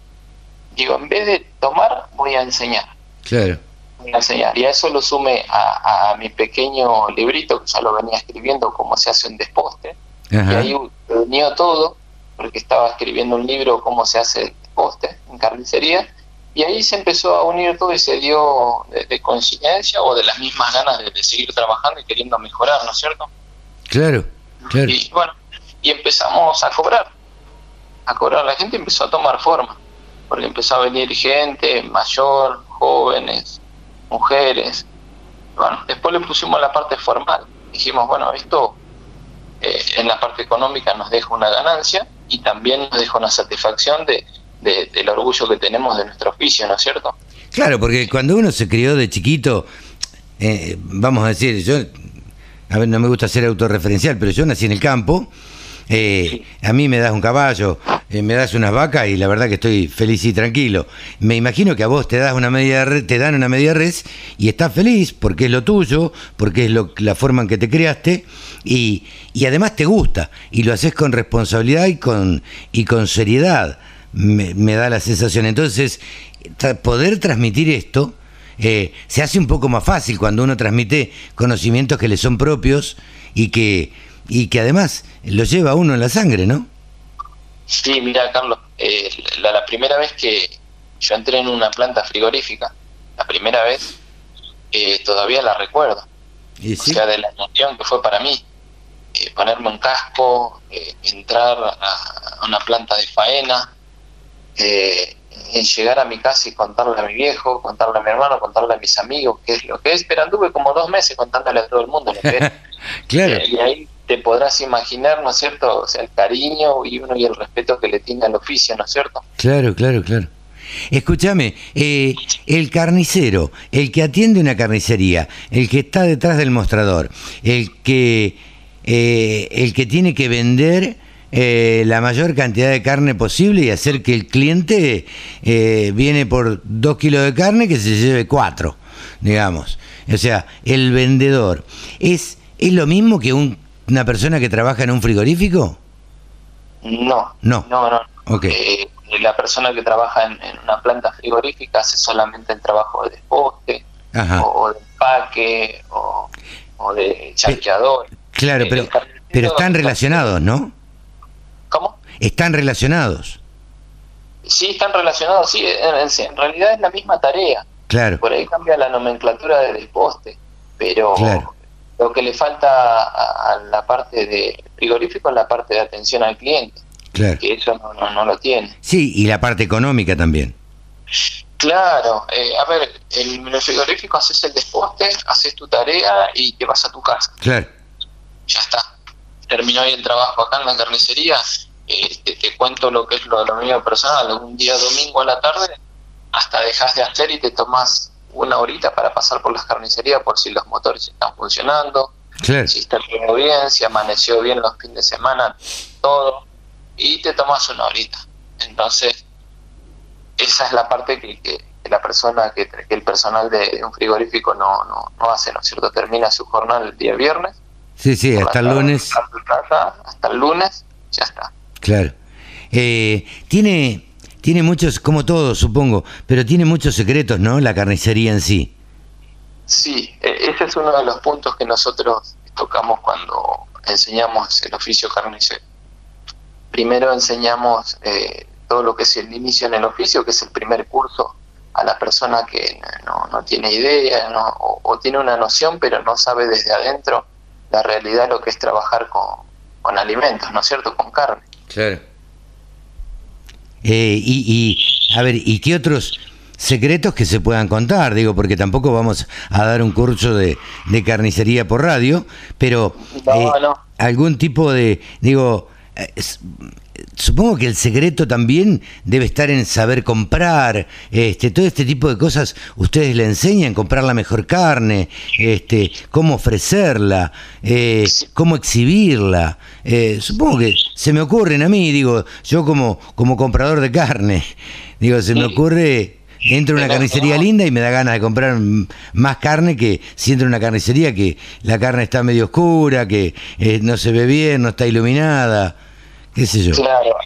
Speaker 6: Digo, en vez de tomar, voy a enseñar.
Speaker 2: Claro
Speaker 6: Y a eso lo sume a, mi pequeño librito, que ya lo venía escribiendo, cómo se hace un desposte. Y ahí unió todo, porque estaba escribiendo un libro, cómo se hace el desposte en carnicería. Y ahí se empezó a unir todo y se dio de, coincidencia o de las mismas ganas de, seguir trabajando y queriendo mejorar, ¿no es cierto?
Speaker 2: Claro, claro.
Speaker 6: Y bueno, y empezamos a cobrar. A cobrar. La gente empezó a tomar forma, porque empezó a venir gente mayor, jóvenes, mujeres. Bueno, después le pusimos la parte formal. Dijimos, bueno, esto eh, en la parte económica nos deja una ganancia y también nos deja una satisfacción de, del orgullo que tenemos de nuestro oficio, ¿no es cierto?
Speaker 2: Claro, porque cuando uno se crió de chiquito, eh, vamos a decir, yo, a ver, no me gusta ser autorreferencial, pero yo nací en el campo eh, a mí me das un caballo, eh, me das unas vacas y la verdad que estoy feliz y tranquilo. Me imagino que a vos te das una media te dan una media res y estás feliz porque es lo tuyo, porque es lo, la forma en que te creaste y, y además te gusta y lo haces con responsabilidad y con, y con seriedad. Me, da la sensación. Entonces, poder transmitir esto eh, se hace un poco más fácil cuando uno transmite conocimientos que le son propios y que y que además lo lleva uno en la sangre, ¿no?
Speaker 6: Sí, mira, Carlos, eh, la, primera vez que yo entré en una planta frigorífica, la primera vez, eh, todavía la recuerdo.
Speaker 2: ¿Y
Speaker 6: O sea, de la emoción que fue para mí. Eh, ponerme un casco, entrar a, una planta de faena, en llegar a mi casa y contarle a mi viejo, contarle a mi hermano, contarle a mis amigos qué es lo que es, pero anduve como dos meses contándole a todo el mundo lo que es.
Speaker 2: claro.
Speaker 6: Y ahí te podrás imaginar, ¿no es cierto? O sea, el cariño y uno y el respeto que le tiene al oficio, ¿no es cierto?
Speaker 2: Claro, claro, claro. Escúchame, eh, el carnicero, el que atiende una carnicería, el que está detrás del mostrador, el que, eh, el que tiene que vender eh, la mayor cantidad de carne posible y hacer que el cliente viene por dos kilos de carne que se lleve cuatro, digamos. O sea, el vendedor, ¿es, es lo mismo que un- una persona que trabaja en un frigorífico?
Speaker 6: No.
Speaker 2: No.
Speaker 6: No, no.
Speaker 2: Ok.
Speaker 6: Eh, la persona que trabaja en, en una planta frigorífica hace solamente el trabajo de desposte, o, o de empaque, o, o de charqueador.
Speaker 2: Claro,
Speaker 6: Eh,
Speaker 2: pero, pero están relacionados, ¿no?
Speaker 6: ¿Cómo?
Speaker 2: Están relacionados.
Speaker 6: Sí, están relacionados, sí, en realidad es la misma tarea.
Speaker 2: Claro,
Speaker 6: Por ahí cambia la nomenclatura de desposte, pero
Speaker 2: Claro.
Speaker 6: Lo que le falta a, a la parte de frigorífico es la parte de atención al cliente,
Speaker 2: claro.
Speaker 6: que eso no, no, no lo tiene.
Speaker 2: Sí, y la parte económica también.
Speaker 6: Claro, eh, a ver, en el frigorífico haces el desposte, haces tu tarea y te vas a tu casa.
Speaker 2: Claro,
Speaker 6: Ya está. Terminó ahí el trabajo acá en la carnicería. eh, te, te cuento lo que es lo, lo mío personal. Un día domingo a la tarde, hasta dejas de hacer y te tomas una horita para pasar por las carnicerías por si los motores están funcionando,
Speaker 2: claro.
Speaker 6: si está todo bien, si amaneció bien los fines de semana, todo. Y te tomas una horita. Entonces, esa es la parte que, que- que la persona, que, que el personal de, un frigorífico no, no, no hace, ¿no es cierto? Termina su jornal el día viernes
Speaker 2: Sí, sí, hasta el lunes.
Speaker 6: hasta el lunes, ya está.
Speaker 2: Claro. Eh, tiene, tiene muchos, como todo, supongo, pero tiene muchos secretos, ¿no? La carnicería en sí.
Speaker 6: Sí, e- ese es uno de los puntos que nosotros tocamos cuando enseñamos el oficio carnicero. Primero enseñamos eh, todo lo que es el inicio en el oficio, que es el primer curso a la persona que no, no tiene idea no, o, o tiene una noción, pero no sabe desde adentro la realidad de lo que es trabajar con, con alimentos, ¿no es cierto? Con carne.
Speaker 2: Claro. Eh, y, y, a ver, ¿y qué otros secretos que se puedan contar? Digo, porque tampoco vamos a dar un curso de, de carnicería por radio, pero eh,
Speaker 6: no.
Speaker 2: algún tipo de, digo, eh, supongo que el secreto también debe estar en saber comprar, este, todo este tipo de cosas. Ustedes le enseñan comprar la mejor carne, este, cómo ofrecerla, eh, cómo exhibirla. Eh, supongo que se me ocurren a mí, digo, yo como, como comprador de carne, digo, se me ocurre. Entro a una carnicería linda y me da ganas de comprar más carne que si entro a una carnicería que la carne está medio oscura, que eh, no se ve bien, no está iluminada, qué sé yo.
Speaker 6: Claro,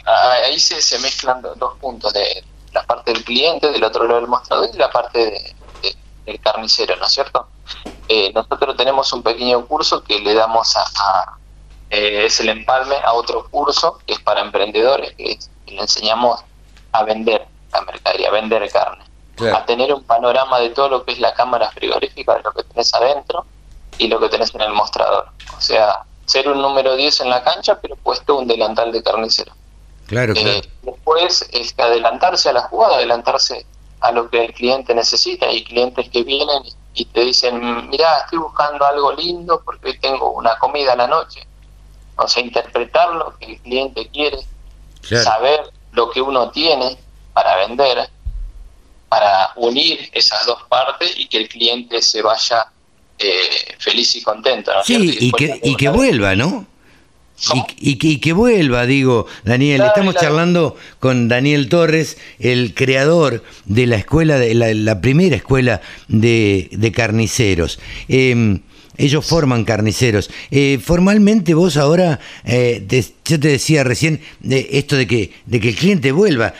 Speaker 6: ahí se, se mezclan do- dos puntos, de la parte del cliente, del otro lado del mostrador, y la parte de- de- del carnicero, ¿no es cierto? Eh, nosotros tenemos un pequeño curso que le damos a, a- eh, es el empalme a otro curso que es para emprendedores, que, es- que le enseñamos a vender la mercadería, a vender carne,
Speaker 2: Claro.
Speaker 6: a tener un panorama de todo lo que es la cámara frigorífica, de lo que tenés adentro y lo que tenés en el mostrador. O sea, ser un número 10 en la cancha, pero puesto un delantal de carnicero.
Speaker 2: Claro, claro.
Speaker 6: Eh, después es que adelantarse a la jugada, adelantarse a lo que el cliente necesita. Hay clientes que vienen y te dicen, mira, estoy buscando algo lindo porque hoy tengo una comida a la noche. O sea, interpretar lo que el cliente quiere,
Speaker 2: claro.
Speaker 6: saber lo que uno tiene para vender, para unir esas dos partes y que el cliente se vaya eh, feliz y contento. ¿no
Speaker 2: Sí, y que, y que vuelva, ¿no? Y, que, y que vuelva, digo, Daniel.
Speaker 6: Claro,
Speaker 2: Estamos
Speaker 6: claro.
Speaker 2: charlando con Daniel Torres, el creador de la escuela, de la, la primera escuela de, de carniceros. Eh, ellos forman carniceros. Eh, formalmente vos ahora, eh, te- yo te decía recién de esto de que, de que el cliente vuelva.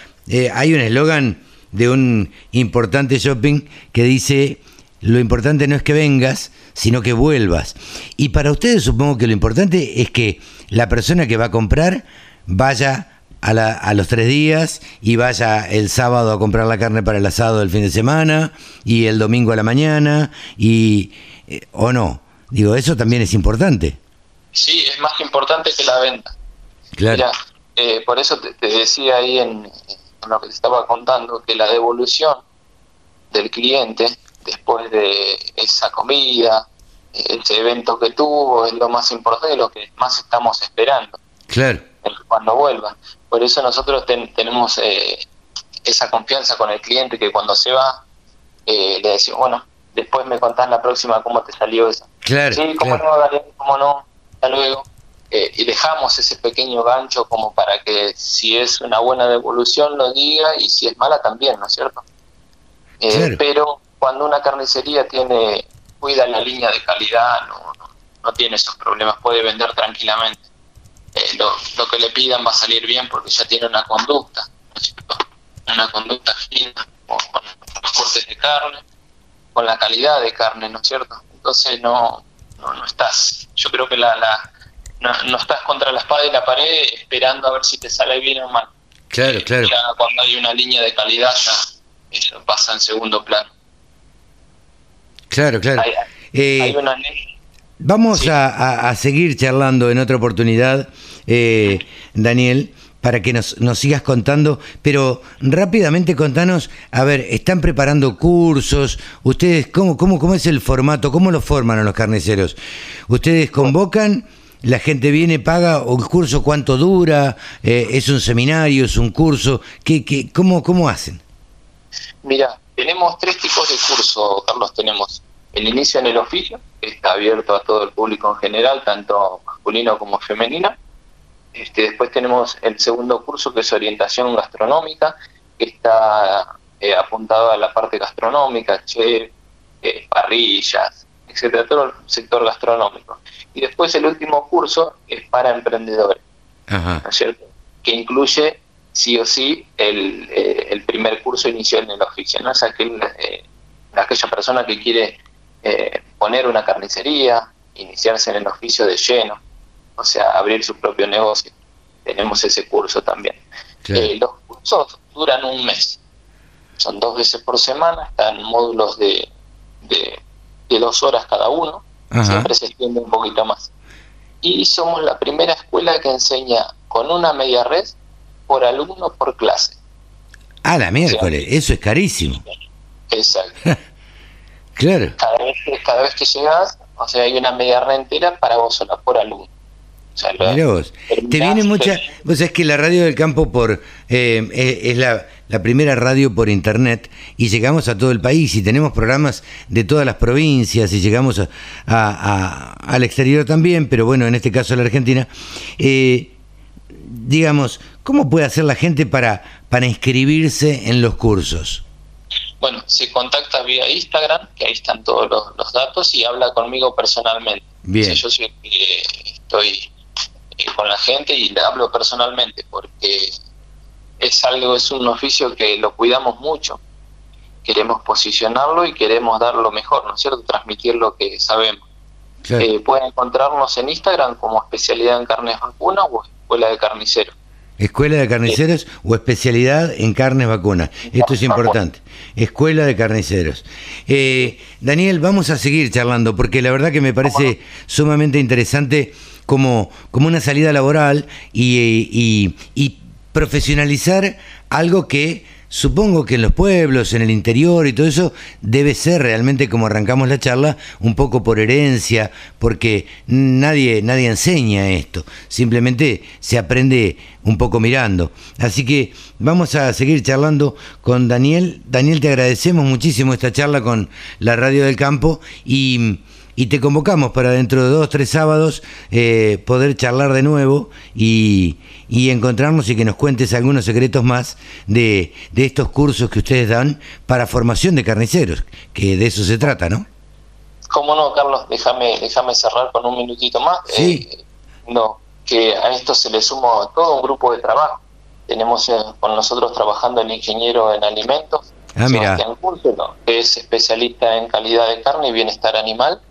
Speaker 2: Hay un eslogan de un importante shopping que dice lo importante no es que vengas, sino que vuelvas. Y para ustedes supongo que lo importante es que la persona que va a comprar vaya a, la- a los tres días y vaya el sábado a comprar la carne para el asado del fin de semana y el domingo a la mañana y eh, o no. Digo, eso también es importante.
Speaker 6: Sí, es más importante que la venta.
Speaker 2: Claro.
Speaker 6: Mira, eh, por eso te, te decía ahí en, lo que te estaba contando, que la devolución del cliente después de esa comida, ese evento que tuvo, es lo más importante, lo que más estamos esperando.
Speaker 2: Claro.
Speaker 6: Cuando vuelva. Por eso nosotros tenemos eh, esa confianza con el cliente que cuando se va, eh, le decimos, bueno, después me contás la próxima cómo te salió eso.
Speaker 2: Claro.
Speaker 6: Sí, cómo no, dale, cómo no, hasta luego. Eh, y dejamos ese pequeño gancho como para que si es una buena devolución lo diga y si es mala también, ¿no es cierto? Pero cuando una carnicería tiene cuida la línea de calidad, no, no, tiene esos problemas, puede vender tranquilamente. Eh, lo, lo, que le pidan va a salir bien porque ya tiene una conducta, una conducta fina con, los cortes de carne, con la calidad de carne, ¿no es cierto? Entonces no, no, no estás, yo creo que la, la no, estás contra la espada y la pared esperando a ver si te sale bien o mal.
Speaker 2: Claro, claro.
Speaker 6: Ya cuando hay una línea de calidad ya eso pasa en segundo plano.
Speaker 2: Claro, claro. Eh, vamos a, seguir charlando en otra oportunidad, eh, Daniel, para que nos, nos, sigas contando, pero rápidamente contanos, a ver, ¿están preparando cursos? ¿Ustedes cómo, cómo, cómo es el formato? ¿Cómo lo forman a los carniceros? ¿Ustedes convocan? ¿La gente viene, paga? ¿O el curso cuánto dura? Eh, ¿Es un seminario? ¿Es un curso? ¿Qué, qué, cómo, ¿Cómo hacen?
Speaker 6: Mira, tenemos tres tipos de curso, Carlos. Tenemos el inicio en el oficio, que está abierto a todo el público en general, tanto masculino como femenino. Este, después tenemos el segundo curso, que es orientación gastronómica, que está eh, apuntado a la parte gastronómica, chef, eh, parrillas, etcétera, todo el sector gastronómico. Y después el último curso es para emprendedores, ¿no es cierto? Que incluye sí o sí el, eh, el primer curso inicial en el oficio, ¿no? Es aquel, eh, aquella persona que quiere eh, poner una carnicería, iniciarse en el oficio de lleno, o sea, abrir su propio negocio. Tenemos ese curso también. los cursos duran un mes, son dos veces por semana, están módulos de, de, dos horas cada uno, siempre se extiende un poquito más. Y somos la primera escuela que enseña con una media red por alumno por clase.
Speaker 2: Ah, la miércoles, eso es carísimo.
Speaker 6: Exacto.
Speaker 2: claro.
Speaker 6: Cada vez, que, cada vez que llegas, o sea, hay una media rentera para vos sola, por alumno. O sea,
Speaker 2: vos. Te viene mucha. Vos sabés que la radio del campo por eh, es la, la, primera radio por internet y llegamos a todo el país y tenemos programas de todas las provincias y llegamos a, a, al exterior también, pero bueno, en este caso a la Argentina. Eh, digamos, ¿cómo puede hacer la gente para, para inscribirse en los cursos?
Speaker 6: Bueno, se contacta vía Instagram, que ahí están todos los, datos, y habla conmigo personalmente.
Speaker 2: Bien.
Speaker 6: yo soy, eh, estoy eh, con la gente y le hablo personalmente, porque es algo, es un oficio que lo cuidamos mucho. Queremos posicionarlo y queremos dar lo mejor, ¿no es cierto? Transmitir lo que sabemos. Eh, pueden encontrarnos en Instagram como especialidad en carnes vacunas o escuela de carniceros.
Speaker 2: Escuela de carniceros o especialidad en carnes vacunas. Esto es importante. Escuela de carniceros. Eh, Daniel, vamos a seguir charlando porque la verdad que me parece sumamente interesante como, como una salida laboral y, y profesionalizar algo que Supongo que en los pueblos, en el interior y todo eso, debe ser realmente como arrancamos la charla, un poco por herencia, porque nadie, nadie enseña esto, simplemente se aprende un poco mirando. Así que vamos a seguir charlando con Daniel. Daniel, te agradecemos muchísimo esta charla con la Radio del Campo y y te convocamos para dentro de dos, tres sábados eh, poder charlar de nuevo y, y, encontrarnos y que nos cuentes algunos secretos más de, de, estos cursos que ustedes dan para formación de carniceros, que de eso se trata, ¿no?
Speaker 6: ¿Cómo no, Carlos? Déjame, déjame cerrar con un minutito más.
Speaker 2: Sí.
Speaker 6: Eh, no, que a esto se le suma todo un grupo de trabajo. Tenemos eh, con nosotros trabajando el ingeniero en alimentos,
Speaker 2: ah, mira.
Speaker 6: que es especialista en calidad de carne y bienestar animal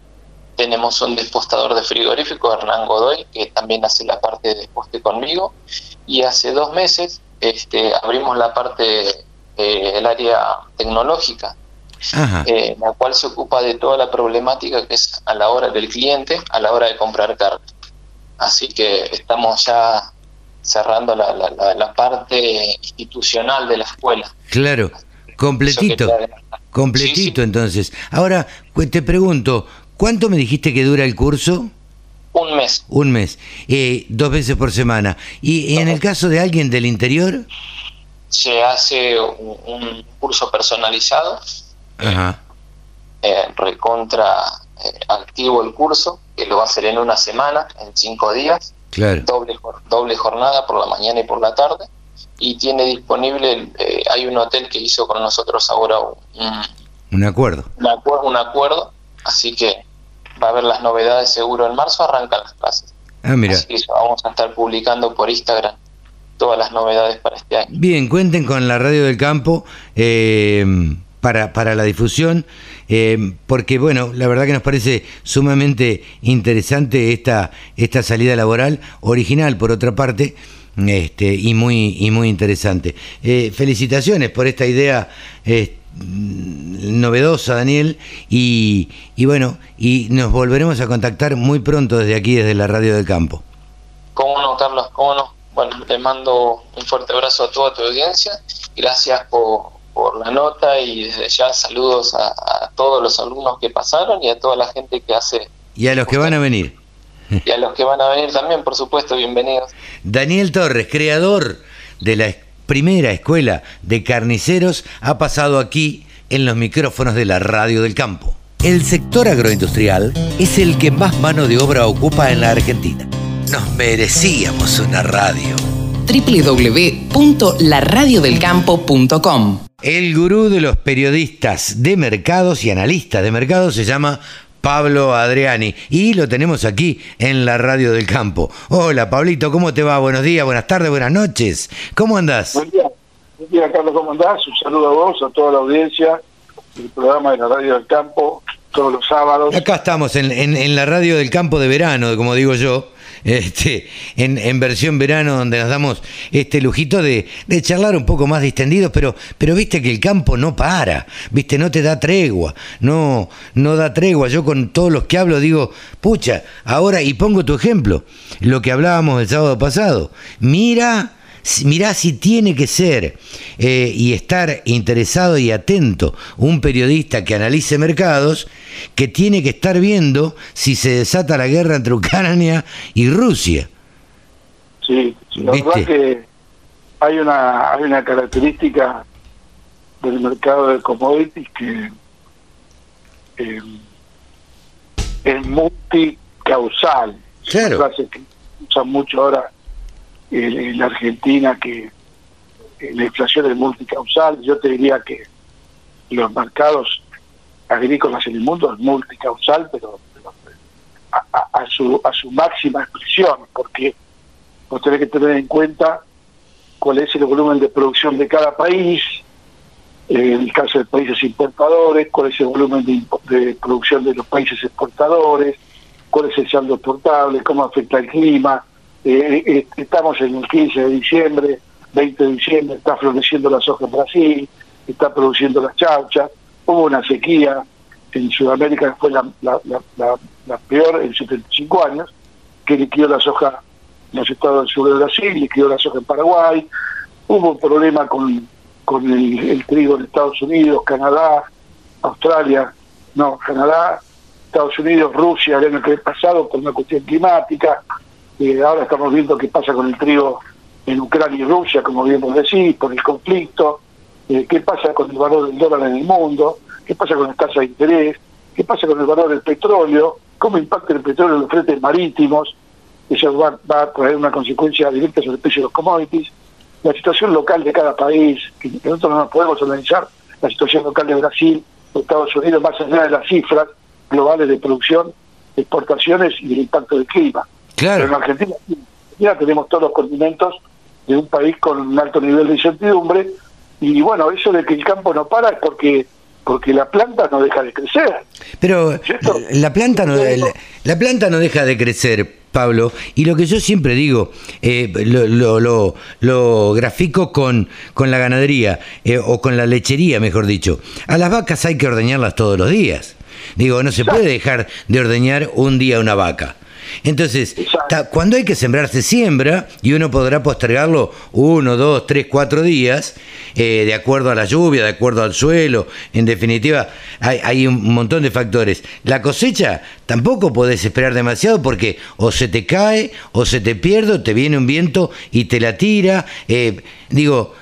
Speaker 6: tenemos un despostador de frigorífico, Hernán Godoy, que también hace la parte de desposte conmigo. Y hace dos meses este, abrimos la parte, eh, el área tecnológica, eh, la cual se ocupa de toda la problemática que es a la hora del cliente, a la hora de comprar carne. Así que estamos ya cerrando la, la, la parte institucional de la escuela.
Speaker 2: Claro, completito, completito entonces. Ahora, te pregunto, ¿cuánto me dijiste que dura el curso?
Speaker 6: Un mes.
Speaker 2: Un mes, eh, dos veces por semana. ¿Y, en el caso de alguien del interior?
Speaker 6: Se hace un, curso personalizado.
Speaker 2: Ajá.
Speaker 6: Eh, recontra eh, activo el curso, que lo va a hacer en una semana, en cinco días.
Speaker 2: Claro.
Speaker 6: Doble, doble jornada por la mañana y por la tarde. Y tiene disponible, eh, hay un hotel que hizo con nosotros ahora un,
Speaker 2: un acuerdo.
Speaker 6: Un acuerdo, un acuerdo, así que va a haber las novedades seguro en marzo, arrancan las clases.
Speaker 2: Ah, mira.
Speaker 6: Así que vamos a estar publicando por Instagram todas las novedades para este año.
Speaker 2: Bien, cuenten con la Radio del Campo eh, para, para la difusión eh, porque bueno, la verdad que nos parece sumamente interesante esta, esta salida laboral, original por otra parte, este, y, muy, y muy interesante. Eh, felicitaciones por esta idea eh, novedosa, Daniel, y, y bueno, y nos volveremos a contactar muy pronto desde aquí, desde la Radio del Campo.
Speaker 6: ¿Cómo no, Carlos? ¿Cómo no? Bueno, te mando un fuerte abrazo a toda tu audiencia. Gracias por, por la nota y desde ya saludos a, todos los alumnos que pasaron y a toda la gente que hace...
Speaker 2: Y a los que van a venir.
Speaker 6: Y a los que van a venir también, por supuesto, bienvenidos.
Speaker 2: Daniel Torres, creador de la primera escuela de carniceros, ha pasado aquí en los micrófonos de la radio del campo. El sector agroindustrial es el que más mano de obra ocupa en la Argentina. Nos merecíamos una radio
Speaker 4: www.laradiodelcampo.com.
Speaker 2: El gurú de los periodistas de mercados y analistas de mercados se llama Pablo Adriani y lo tenemos aquí en la radio del campo. Hola Pablito, ¿cómo te va? Buenos días, buenas tardes, buenas noches. ¿Cómo andás?
Speaker 3: Buen día, buen día Carlos, ¿cómo andás? Un saludo a vos, a toda la audiencia del programa de la radio del campo todos los sábados.
Speaker 2: Acá estamos en, en la radio del campo de verano, como digo yo este, en, en, versión verano, donde nos damos este lujito de, de, charlar un poco más distendidos, pero, pero viste que el campo no para, viste, no te da tregua, no, no da tregua. Yo con todos los que hablo digo, pucha, ahora, y pongo tu ejemplo, lo que hablábamos el sábado pasado, mira mirá si tiene que ser eh, y estar interesado y atento un periodista que analice mercados, que tiene que estar viendo si se desata la guerra entre Ucrania y Rusia.
Speaker 3: Sí, la verdad que hay una, hay una característica del mercado de commodities que eh, es multicausal.
Speaker 2: Claro.
Speaker 3: que usan mucho ahora en la Argentina que la inflación es multicausal. Yo te diría que los mercados agrícolas en el mundo es multicausal, pero, a, su, a su máxima expresión, porque vos tenés que tener en cuenta cuál es el volumen de producción de cada país, en el caso de países importadores, cuál es el volumen de, de producción de los países exportadores, cuál es el saldo exportable, cómo afecta el clima, eh, eh, estamos en el 15 de diciembre, 20 de diciembre, está floreciendo la soja en Brasil, está produciendo las chauchas, hubo una sequía. En Sudamérica que fue la, la, peor en 75 años, que liquidó la soja en los estados del sur de Brasil, liquidó la soja en Paraguay, hubo un problema con, con el, trigo en Estados Unidos, Canadá, Australia, no, Canadá, Estados Unidos, Rusia el año pasado por una cuestión climática, ahora estamos viendo qué pasa con el trigo en Ucrania y Rusia, como bien vos decís, por el conflicto, eh, qué pasa con el valor del dólar en el mundo, qué pasa con las tasas de interés, qué pasa con el valor del petróleo, cómo impacta el petróleo en los fretes marítimos, eso va, a traer una consecuencia directa sobre el precio de los commodities, la situación local de cada país, que nosotros no podemos analizar la situación local de Brasil, de Estados Unidos, más allá de las cifras globales de producción, exportaciones y el impacto del clima.
Speaker 2: Claro.
Speaker 3: Pero en Argentina ya tenemos todos los condimentos de un país con un alto nivel de incertidumbre y bueno, eso de que el campo no para es porque porque la planta no deja de crecer.
Speaker 2: Pero la planta no la, planta no deja de crecer, Pablo, y lo que yo siempre digo, eh, lo, lo, lo, grafico con, con la ganadería, eh, o con la lechería, mejor dicho. A las vacas hay que ordeñarlas todos los días. Digo, no se puede dejar de ordeñar un día una vaca. Entonces, ta- cuando hay que sembrar, se siembra y uno podrá postergarlo uno, dos, tres, cuatro días, eh, de acuerdo a la lluvia, de acuerdo al suelo. En definitiva, hay, hay un montón de factores. La cosecha tampoco podés esperar demasiado porque o se te cae, o se te pierde, o te viene un viento y te la tira. Eh, digo,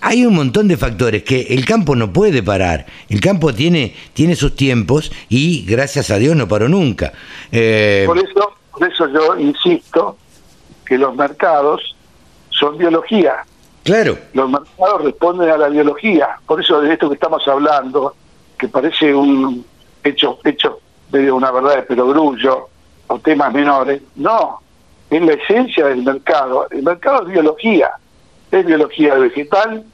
Speaker 2: hay un montón de factores que el campo no puede parar. El campo tiene, tiene sus tiempos y gracias a Dios no paró nunca. Eh,
Speaker 3: Por eso, por eso yo insisto que los mercados son biología.
Speaker 2: claro,
Speaker 3: Los mercados responden a la biología. Por eso de esto que estamos hablando, que parece un hecho, hecho medio una verdad de perogrullo o temas menores, no. Es la esencia del mercado. El mercado es biología. Es biología vegetal,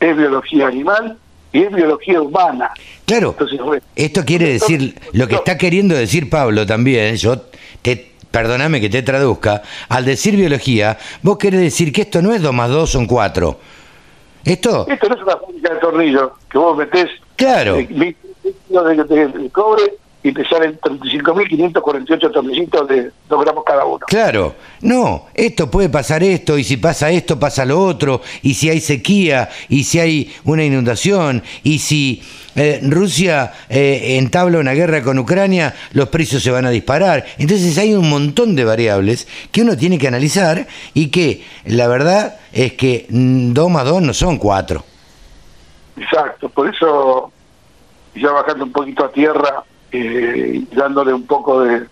Speaker 3: es biología animal y es biología humana.
Speaker 2: claro.
Speaker 3: Entonces, bueno,
Speaker 2: Esto quiere decir, lo que está queriendo decir Pablo también, yo te, perdóname que te traduzca, al decir biología, vos querés decir que esto no es 2 más 2 son 4. Esto,
Speaker 3: Esto no es una fábrica de tornillos que vos metés
Speaker 2: Claro.
Speaker 3: eh, de cobre y te salen 35.548 tornillitos de 2 gramos cada uno.
Speaker 2: Claro, no, esto puede pasar esto, y si pasa esto, pasa lo otro, y si hay sequía, y si hay una inundación, y si eh, Rusia eh, entabla una guerra con Ucrania, los precios se van a disparar. Entonces hay un montón de variables que uno tiene que analizar y que la verdad es que 2 más 2 no son 4.
Speaker 3: Exacto, por eso, ya bajando un poquito a tierra eh, dándole un poco de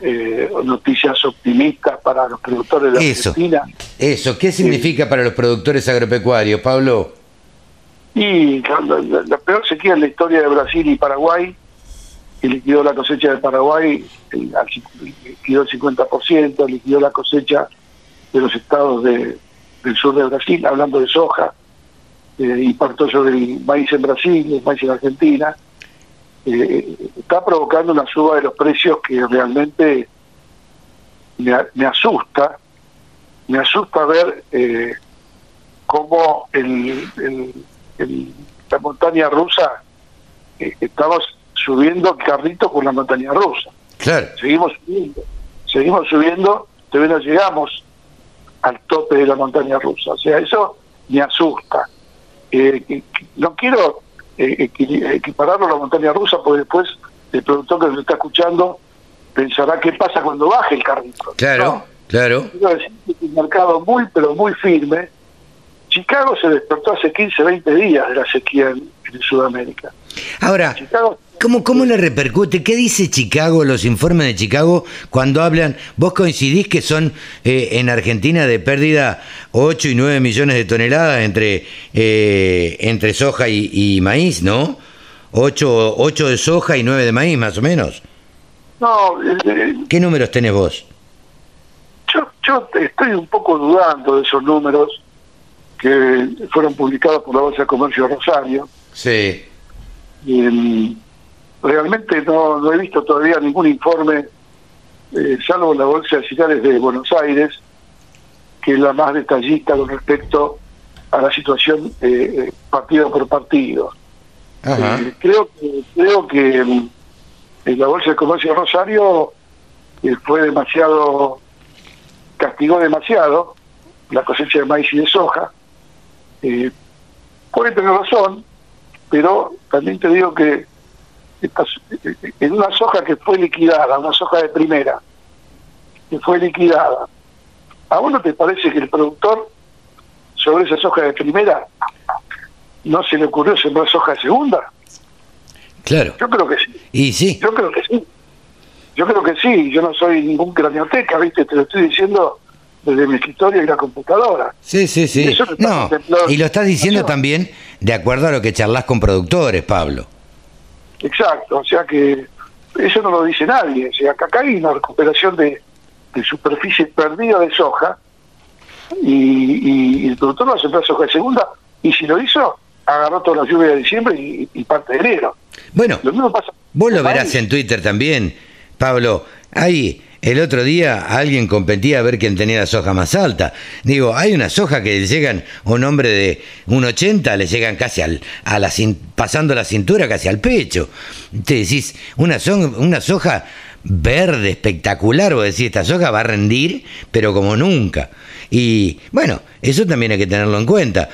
Speaker 3: eh, noticias optimistas para los productores de
Speaker 2: Eso,
Speaker 3: Argentina.
Speaker 2: eso, ¿qué significa para los productores agropecuarios, Pablo?
Speaker 3: Y la, la- la peor sequía en la historia de Brasil y Paraguay, que liquidó la cosecha de Paraguay, el- liquidó el 50%, liquidó la cosecha de los estados de- del sur de Brasil, hablando de soja, eh, y parto yo del maíz en Brasil, el maíz en Argentina, eh, está provocando una suba de los precios que realmente me, asusta, me asusta ver eh, cómo el, el- el- la montaña rusa eh, estamos subiendo carrito con la montaña rusa.
Speaker 2: Claro,
Speaker 3: Seguimos subiendo, seguimos subiendo, todavía no llegamos al tope de la montaña rusa. O sea, eso me asusta. Eh, no quiero equipararlo a la montaña rusa, porque después el productor que nos está escuchando pensará qué pasa cuando baje el carrito.
Speaker 2: claro,
Speaker 3: No,
Speaker 2: claro.
Speaker 3: quiero decir que es un mercado muy, pero muy firme. Chicago se despertó hace 15, 20 días de la sequía en, en Sudamérica.
Speaker 2: Ahora,
Speaker 3: Chicago
Speaker 2: ¿Cómo, ¿Cómo le repercute? ¿Qué dice Chicago, los informes de Chicago, cuando hablan? ¿Vos coincidís que son eh, en Argentina de pérdida 8 y 9 millones de toneladas entre, eh, entre soja y, y maíz, ¿no? 8, 8 de soja y 9 de maíz, más o menos.
Speaker 3: No, eh, eh,
Speaker 2: ¿Qué números tenés vos?
Speaker 3: yo, yo estoy un poco dudando de esos números que fueron publicados por la Bolsa de Comercio de Rosario.
Speaker 2: Sí.
Speaker 3: Y, realmente no, no he visto todavía ningún informe, eh, salvo la Bolsa de Cereales de Buenos Aires, que es la más detallista con respecto a la situación eh, eh, partido por partido.
Speaker 2: Ajá.
Speaker 3: Eh, creo que creo que mm, en la bolsa de comercio de Rosario eh, fue demasiado castigó demasiado la cosecha de maíz y de soja puede tener razón pero también te digo que en una soja que fue liquidada una soja de primera que fue liquidada ¿a vos no te parece que el productor sobre esa soja de primera no se le ocurrió sembrar soja de segunda?
Speaker 2: Claro.
Speaker 3: Yo creo que sí.
Speaker 2: Y sí.
Speaker 3: Yo creo que sí. Yo creo que sí. Yo no soy ningún cranioteca, ¿viste? Te lo estoy diciendo desde mi escritorio y la computadora.
Speaker 2: Sí, sí, sí.
Speaker 3: Eso no
Speaker 2: y lo estás diciendo también de acuerdo a lo que charlas con productores, Pablo.
Speaker 3: Exacto. O sea que eso no lo dice nadie. O sea, que acá hay una recuperación de, de superficie perdida de soja y, y el productor va a sembrar soja de segunda y si lo hizo, agarró toda la lluvia de diciembre y, y parte de enero.
Speaker 2: Bueno,
Speaker 3: Lo mismo pasa.
Speaker 2: Vos lo verás en Twitter también, Pablo. Hay el otro día alguien competía a ver quién tenía la soja más alta. Digo, hay una soja que llegan a un hombre de 1,80, le llegan casi al, a la, pasando la cintura casi al pecho. Te decís, una, son- una soja verde, espectacular, vos decís, esta soja va a rendir, pero como nunca. Y bueno, eso también hay que tenerlo en cuenta.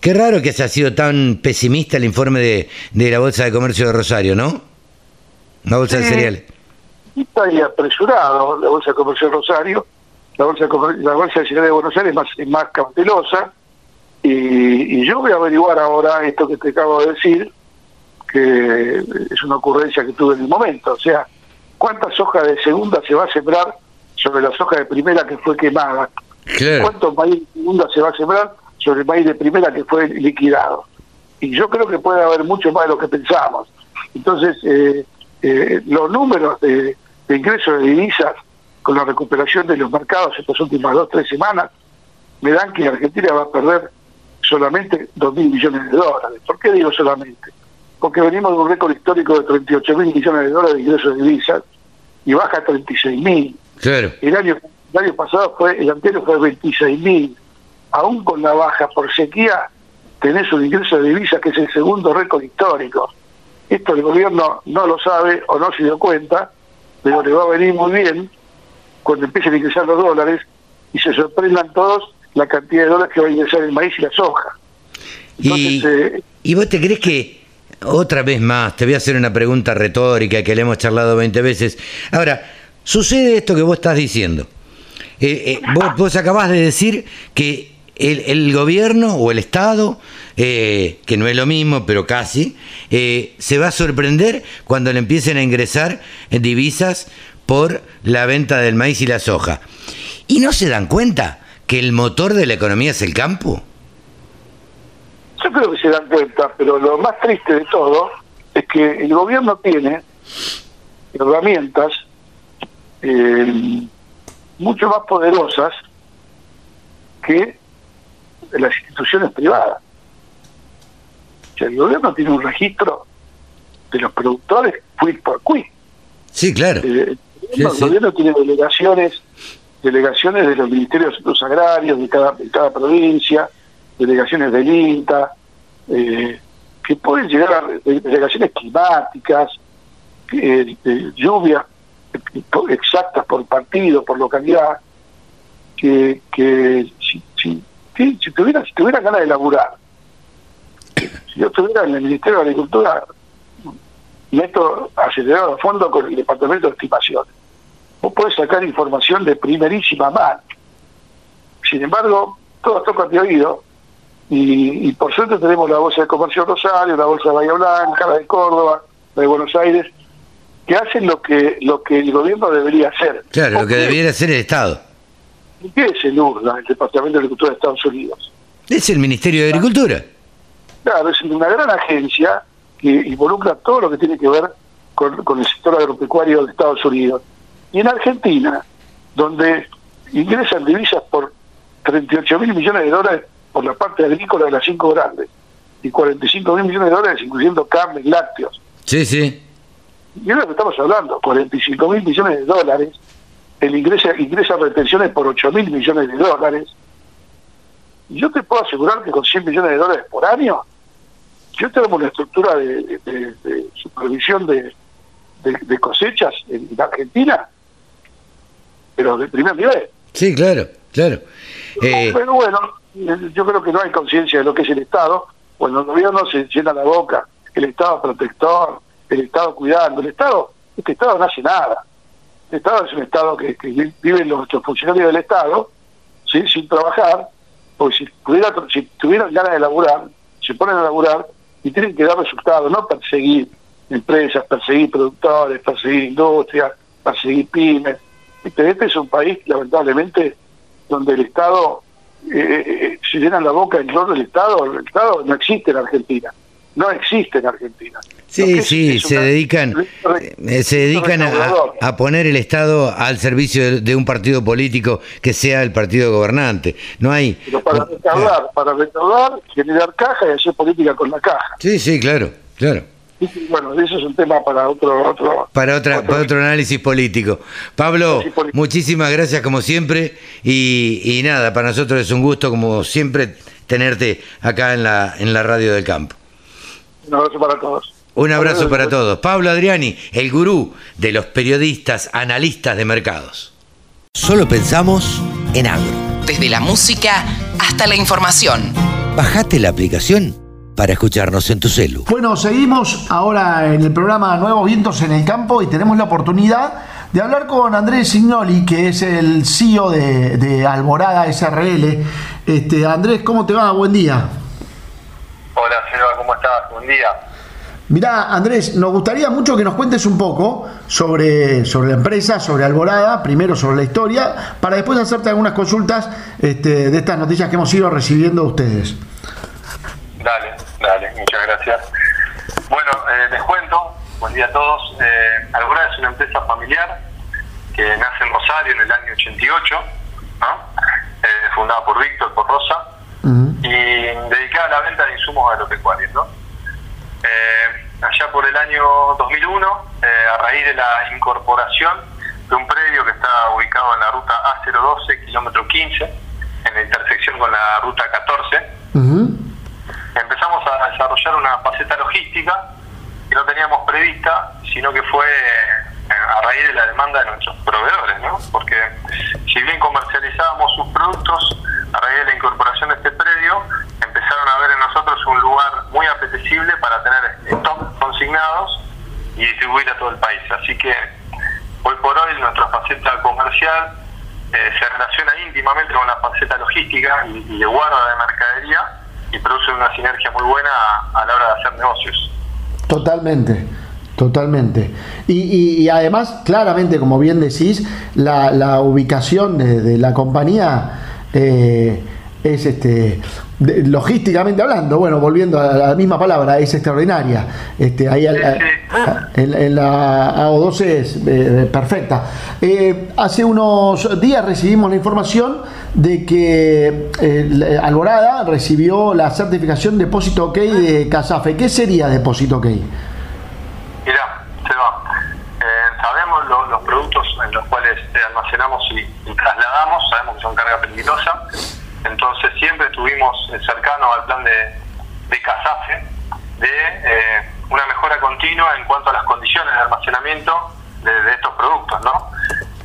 Speaker 2: Qué raro que se ha sido tan pesimista el informe de, de la Bolsa de Comercio de Rosario, ¿no? La Bolsa de
Speaker 3: Sí. Y apresurado la Bolsa de Comercio de Rosario, la Bolsa de, la bolsa de Ciudad de Buenos Aires es más, es más cautelosa, y, y yo voy a averiguar ahora esto que te acabo de decir, que es una ocurrencia que tuve en el momento, o sea, ¿cuántas soja de segunda se va a sembrar sobre la soja de primera que fue quemada?
Speaker 2: Claro.
Speaker 3: ¿Cuántos maíz de segunda se va a sembrar sobre el maíz de primera que fue liquidado? Y yo creo que puede haber mucho más de lo que pensamos. Entonces, eh, eh, los números de, de ingresos de divisas con la recuperación de los mercados estas últimas dos, tres semanas, me dan que Argentina va a perder solamente dos mil millones de dólares. ¿Por qué digo solamente? Porque venimos de un récord histórico de 38 mil millones de dólares de ingresos de divisas y baja a 36 mil.
Speaker 2: Claro.
Speaker 3: El año, el año pasado fue, el anterior fue 26 mil. Aún con la baja por sequía, tenés un ingreso de divisas que es el segundo récord histórico. Esto el gobierno no lo sabe o no se dio cuenta, pero le va a venir muy bien cuando empiecen a ingresar los dólares y se sorprendan todos la cantidad de dólares que va a ingresar el maíz y la soja.
Speaker 2: Y,
Speaker 3: eh,
Speaker 2: ¿Y vos te crees que, otra vez más, te voy a hacer una pregunta retórica que le hemos charlado 20 veces? Ahora, sucede esto que vos estás diciendo. Eh, eh, vos, vos acabás de decir que el, gobierno o el Estado, eh, que no es lo mismo, pero casi, eh, se va a sorprender cuando le empiecen a ingresar divisas por la venta del maíz y la soja. ¿Y no se dan cuenta que el motor de la economía es el campo?
Speaker 3: Yo creo que se dan cuenta, pero lo más triste de todo es que el gobierno tiene herramientas eh, mucho más poderosas que las instituciones privadas. O sea, el gobierno tiene un registro de los productores quid por quid.
Speaker 2: Sí, claro.
Speaker 3: Eh, el,
Speaker 2: Sí,
Speaker 3: gobierno, el
Speaker 2: sí.
Speaker 3: gobierno tiene delegaciones delegaciones de los ministerios de Asuntos agrarios de cada, de cada provincia, delegaciones del INTA, eh, que pueden llegar a de- delegaciones climáticas, eh, de lluvias exactas por partido, por localidad, que, que si, si, si, si tuviera, si tuviera ganas de laburar, si yo estuviera en el Ministerio de Agricultura, meto acelerado a fondo con el Departamento de Estimaciones. Vos podés sacar información de primerísima mano. Sin embargo, todo toca de oído y, y por suerte tenemos la Bolsa de Comercio Rosario, la Bolsa de Bahía Blanca, la de Córdoba, la de Buenos Aires, que hacen lo que lo que el gobierno debería hacer.
Speaker 2: Claro, lo que debiera hacer el Estado.
Speaker 3: ¿Qué es el URDA, el Departamento de Agricultura de Estados Unidos?
Speaker 2: Es el Ministerio de Agricultura.
Speaker 3: Claro, es una gran agencia que involucra todo lo que tiene que ver con, con el sector agropecuario de Estados Unidos. Y en Argentina, donde ingresan divisas por 38 mil millones de dólares por la parte agrícola de las cinco grandes y 45 mil millones de dólares incluyendo carne y lácteos.
Speaker 2: Sí, sí.
Speaker 3: Y es lo que estamos hablando, 45 mil millones de dólares, el ingresa, ingresa retenciones por 8 mil millones de dólares. Yo te puedo asegurar que con 100 millones de dólares por año, yo tenemos una estructura de, de- de- de supervisión de, cosechas en, en Argentina, pero de primer nivel.
Speaker 2: Sí, claro, claro. Eh,
Speaker 3: Pero bueno, yo creo que no hay conciencia de lo que es el Estado. Cuando el gobierno se llena la boca, el Estado protector, el Estado cuidando, el Estado, este Estado no hace nada. Estado es un Estado que, viven los, funcionarios del Estado sin trabajar, porque si, tuvieran ganas de laburar, se ponen a laburar y tienen que dar resultados, no perseguir empresas, perseguir productores, perseguir industrias, perseguir pymes. Este, este es un país, lamentablemente, donde el Estado eh, eh, se llena la boca el rol del Estado. El Estado no existe en Argentina. No existe en Argentina.
Speaker 2: Sí, sí, se
Speaker 3: una-
Speaker 2: dedican, eh, se dedican a, a poner el Estado al servicio de, de un partido político que sea el partido gobernante. No hay.
Speaker 3: Pero para recaudar, para recaudar, generar caja y hacer política con la caja.
Speaker 2: Sí, sí, claro, claro.
Speaker 3: Bueno, eso es un tema para otro... otro
Speaker 2: para, otra, para otro análisis político. Pablo, muchísimas gracias como siempre y, y nada, para nosotros es un gusto como siempre tenerte acá en la, en la radio del campo.
Speaker 3: Un abrazo para todos.
Speaker 2: Un abrazo para todos. Pablo Adriani, el gurú de los periodistas analistas de mercados. Solo pensamos en agro.
Speaker 4: Desde la música hasta la información.
Speaker 2: Bajate la aplicación para escucharnos en tu celu.
Speaker 7: Bueno, seguimos ahora en el programa Nuevos Vientos en el Campo y tenemos la oportunidad de hablar con Andrés Signoli, que es el CEO de, de Alborada SRL. Este, Andrés, ¿cómo te va? Buen día.
Speaker 8: Hola, Selva, ¿cómo estás? Buen día.
Speaker 7: Mirá, Andrés, nos gustaría mucho que nos cuentes un poco sobre, sobre la empresa, sobre Alborada, primero sobre la historia, para después hacerte algunas consultas este, de estas noticias que hemos ido recibiendo de ustedes.
Speaker 8: Dale, dale, muchas gracias. Bueno, eh, les cuento, buen día a todos. Eh, Alborada es una empresa familiar que nace en Rosario en el año 88, ¿no? eh, fundada por Víctor, por Rosa, y dedicada a la venta de insumos agropecuarios, ¿no? Eh, allá por el año 2001, eh, a raíz de la incorporación de un predio que está ubicado en la ruta A012, kilómetro 15, en la intersección con la ruta 14, empezamos a desarrollar una faceta logística que no teníamos prevista, sino que fue a raíz de la demanda de nuestros proveedores, ¿no? Porque si bien comercializábamos sus productos, a raíz de la incorporación de este predio, empezaron a ver en nosotros un lugar muy apetecible para tener stock consignados y distribuir a todo el país. Así que hoy por hoy nuestra faceta comercial eh, se relaciona íntimamente con la faceta logística y, de guarda de mercadería y produce una sinergia muy buena a la hora de hacer negocios.
Speaker 7: Totalmente. Totalmente. Y, y, además, claramente, como bien decís, la, la ubicación de, la compañía eh, es este logísticamente hablando, bueno, volviendo a la misma palabra, es extraordinaria. Este, ahí en, la AO12 es eh, perfecta. Eh, hace unos días recibimos la información de que Alborada recibió la certificación Depósito OK de Casafe. ¿Qué sería Depósito OK?
Speaker 8: Mira, Seba, eh, sabemos lo, los productos en los cuales almacenamos y, trasladamos, sabemos que son carga peligrosa, entonces siempre estuvimos cercanos al plan de, de de eh, una mejora continua en cuanto a las condiciones de almacenamiento de, estos productos, ¿no?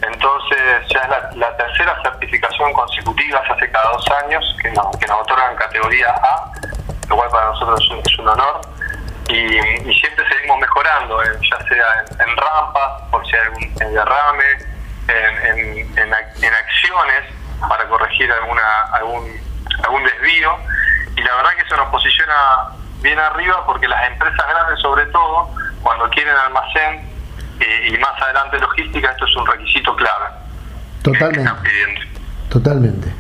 Speaker 8: Entonces ya es la, tercera certificación consecutiva, se hace cada dos años, que nos, que nos otorgan categoría A, lo cual para nosotros es un, es un honor y, siempre seguimos mejorando, eh, ya sea en, en rampas, por si hay algún derrame, en, en, en, en, acciones para corregir alguna algún algún desvío. Y la verdad que eso nos posiciona bien arriba porque las empresas grandes sobre todo cuando quieren almacén eh, y más adelante logística esto es un requisito clave.
Speaker 7: Totalmente. Totalmente.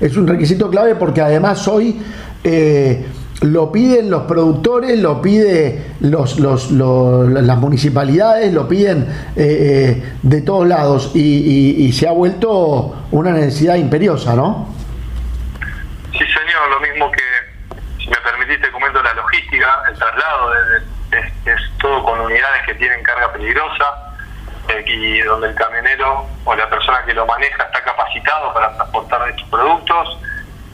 Speaker 7: Es un requisito clave porque además hoy eh, lo piden los productores, lo pide los, los, los las municipalidades, lo piden eh, eh, de todos lados y, y, y, se ha vuelto una necesidad imperiosa, ¿no?
Speaker 8: Sí, señor, lo mismo que, si me permitiste, comento la logística, el traslado, de, es, todo con unidades que tienen carga peligrosa eh, y donde el camionero o la persona que lo maneja está capacitado para transportar estos productos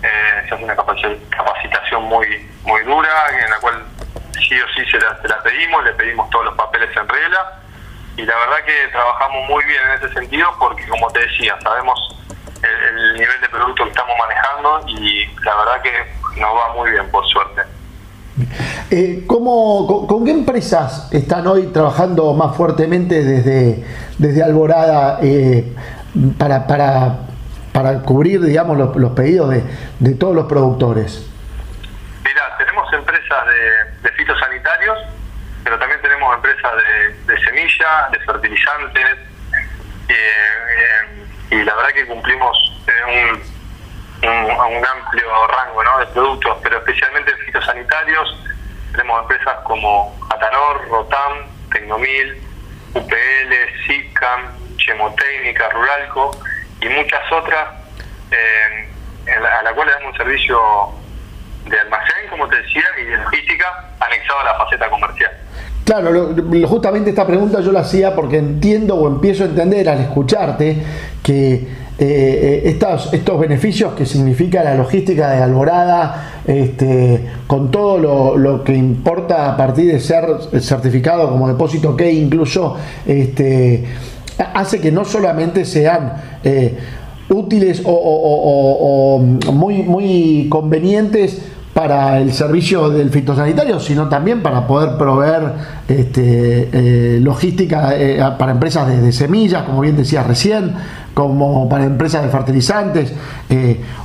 Speaker 8: eh, se hace una capacitación muy muy dura en la cual sí o sí se la, pedimos, le pedimos todos los papeles en regla y la verdad que trabajamos muy bien en ese sentido porque como te decía, sabemos el, el nivel de producto que estamos manejando y la verdad que nos va muy bien por suerte.
Speaker 7: Eh, ¿cómo, con, con, qué empresas están hoy trabajando más fuertemente desde, desde Alborada eh, para, para, para cubrir, digamos, los, los pedidos de, de, todos los productores?
Speaker 8: Mira, tenemos empresas de, de fitosanitarios, pero también tenemos empresas de, de semilla, de fertilizantes, eh, eh, y la verdad que cumplimos un, un, un, amplio rango ¿no? de productos, pero especialmente en fitosanitarios tenemos empresas como Atanor, Rotam, Tecnomil, UPL, SICAM, Chemotécnica, Ruralco, y muchas otras eh, a la cual le damos un servicio de almacén, como te decía, y de logística anexado a la faceta comercial.
Speaker 7: Claro, lo- justamente esta pregunta yo la hacía porque entiendo o empiezo a entender al escucharte que eh, estos, estos beneficios que significa la logística de Alborada, este, con todo lo, lo que importa a partir de ser certificado como depósito que incluso este, hace que no solamente sean eh, útiles o, o muy, muy convenientes para el servicio del fitosanitario, sino también para poder proveer este, eh, logística eh, para empresas de, semillas, como bien decías recién, como para empresas de fertilizantes.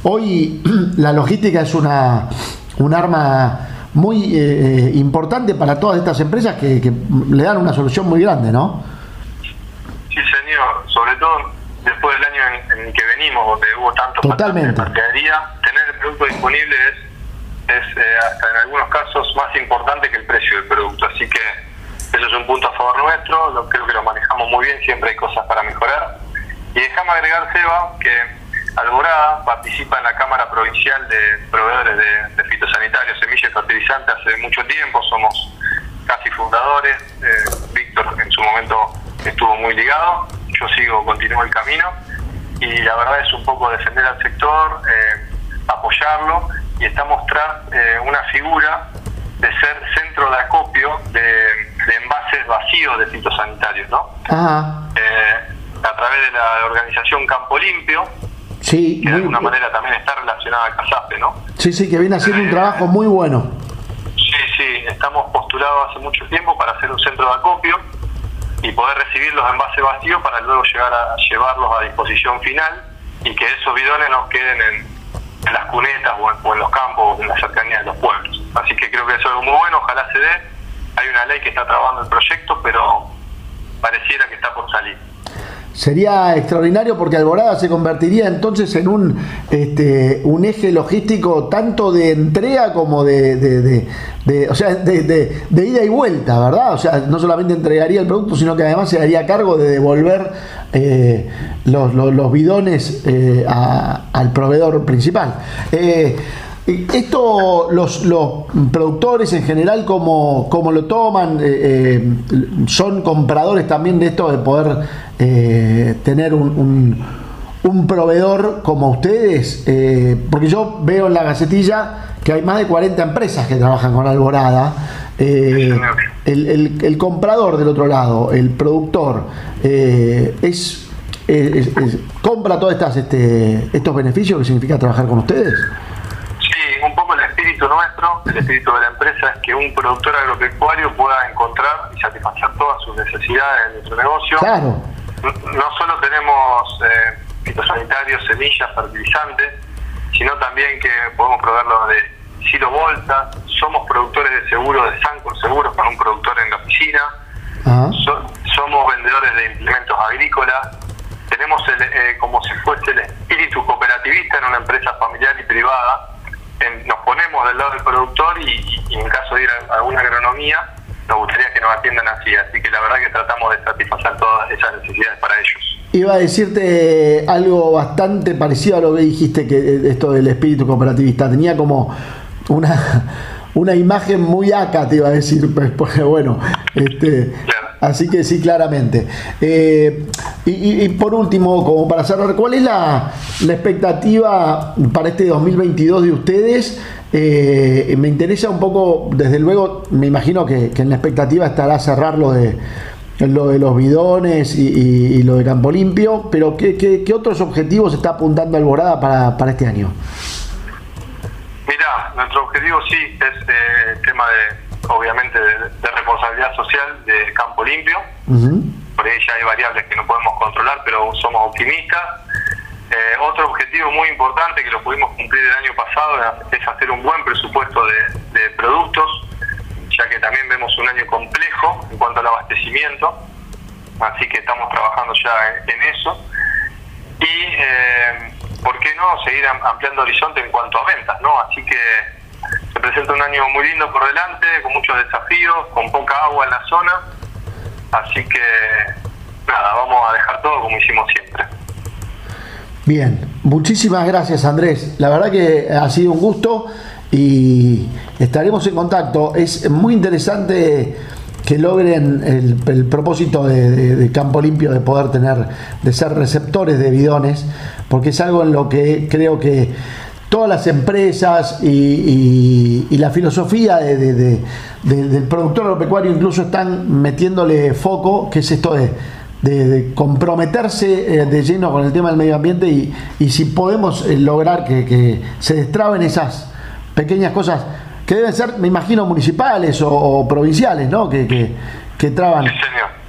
Speaker 7: Hoy la logística es una, un arma muy importante para todas estas empresas que, que le dan una solución muy grande, ¿no?
Speaker 8: Sobre todo después del año en, en que venimos, donde hubo tanto
Speaker 7: Totalmente.
Speaker 8: faltante de mercadería, tener el producto disponible es, es eh, hasta en algunos casos más importante que el precio del producto. Así que eso es un punto a favor nuestro, lo, creo que lo manejamos muy bien, siempre hay cosas para mejorar. Y déjame agregar, Seba, que Alborada participa en la Cámara Provincial de Proveedores de, de Fitosanitarios, Semillas y Fertilizantes hace mucho tiempo, somos casi fundadores, eh, Víctor en su momento estuvo muy ligado, yo sigo, continúo el camino y la verdad es un poco defender al sector, eh, apoyarlo y estamos tras eh, una figura de ser centro de acopio de, de envases vacíos de fitosanitarios, ¿no?
Speaker 7: Ajá,
Speaker 8: Eh, a través de la organización Campo Limpio,
Speaker 7: sí,
Speaker 8: que de alguna manera también está relacionada a CASAPE, ¿no?
Speaker 7: sí, sí, que viene haciendo un trabajo muy bueno.
Speaker 8: Sí, sí, estamos postulados hace mucho tiempo para hacer un centro de acopio y poder recibir los envases vacíos para luego llegar a llevarlos a disposición final y que esos bidones nos queden en, las cunetas o en, o los campos, en la cercanía de los pueblos. Así que creo que eso es algo muy bueno, ojalá se dé. Hay una ley que está trabajando el proyecto, pero pareciera que está por salir.
Speaker 7: Sería extraordinario porque Alborada se convertiría entonces en un, este, un eje logístico tanto de entrega como de, de- de- o sea, de, ida y vuelta, ¿verdad? O sea, no solamente entregaría el producto, sino que además se haría cargo de devolver eh, los, los- bidones eh, al proveedor principal. Eh, esto los, los productores en general como, como lo toman, eh, eh, son compradores también de esto de poder eh, tener un, un- proveedor como ustedes, porque yo veo en la gacetilla que hay más de 40 empresas que trabajan con Alborada. El, el- comprador del otro lado, el productor, es, es- es- compra todos este, estos beneficios que significa trabajar con ustedes.
Speaker 8: Sí, un poco el espíritu nuestro, el espíritu de la empresa es que un productor agropecuario pueda encontrar y satisfacer todas sus necesidades en nuestro negocio.
Speaker 7: Claro.
Speaker 8: No solo tenemos eh, fitosanitarios, semillas, fertilizantes, sino también que podemos proveerlo de silovoltas, somos productores de seguros de Sancor Seguros con un productor en la oficina. So- somos vendedores de implementos agrícolas, tenemos el, eh, como si fuese el espíritu cooperativista en una empresa familiar y privada, En- nos ponemos del lado del productor y, y- y en caso de ir a alguna agronomía, nos gustaría que nos atiendan así, así que la verdad que tratamos de satisfacer todas esas necesidades para ellos.
Speaker 7: Iba a decirte algo bastante parecido a lo que dijiste, que eh, esto del espíritu cooperativista. Tenía como una, una imagen muy acá, te iba a decir, pues, porque bueno, este,
Speaker 8: Claro.
Speaker 7: Así que sí, claramente. Eh, y, y- y por último, como para cerrar, ¿cuál es la, la expectativa para este 2022 de ustedes? Eh, me interesa un poco, desde luego, me imagino que, en la expectativa estará cerrar lo de, lo de los bidones y, y- lo de Campo Limpio, pero ¿qué, qué- qué otros objetivos está apuntando Alborada para, para este año?
Speaker 8: Mira, nuestro objetivo sí es eh, el tema de, obviamente, de, de responsabilidad social de campo limpio. Por ahí ya hay variables que no podemos controlar, pero somos optimistas. Eh, otro objetivo muy importante que lo pudimos cumplir el año pasado es hacer un buen presupuesto de, de productos, ya que también vemos un año complejo en cuanto al abastecimiento, así que estamos trabajando ya en, en eso. Y, eh, ¿por qué no?, seguir am- ampliando horizonte en cuanto a ventas, ¿no? Así que se presenta un año muy lindo por delante, con muchos desafíos, con poca agua en la zona, así que, nada, vamos a dejar todo como hicimos siempre.
Speaker 7: Bien, muchísimas gracias Andrés. La verdad que ha sido un gusto y estaremos en contacto. Es muy interesante que logren el, propósito de, Campo Limpio de poder tener, de ser receptores de bidones, porque es algo en lo que creo que todas las empresas y, la filosofía del productor agropecuario incluso están metiéndole foco, que es esto de, comprometerse eh, de lleno con el tema del medio ambiente y, si podemos eh, lograr que, se destraben esas pequeñas cosas que deben ser, me imagino, municipales o, provinciales, ¿no? Que, que, traban.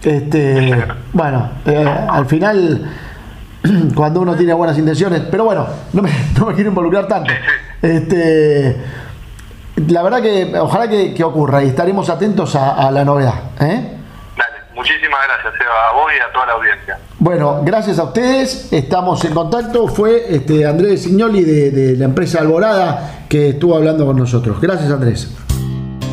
Speaker 7: Este, bueno, eh, al final cuando uno tiene buenas intenciones, pero bueno, no me, no me quiero involucrar tanto. Este, la verdad que ojalá que, ocurra y estaremos atentos a, la novedad. ¿eh?
Speaker 8: Dale, muchísimas gracias Eva, a vos y a toda la audiencia.
Speaker 7: Bueno, gracias a ustedes, estamos en contacto. Fue este, Andrés Signoli de, de la empresa Alborada que estuvo hablando con nosotros. Gracias Andrés.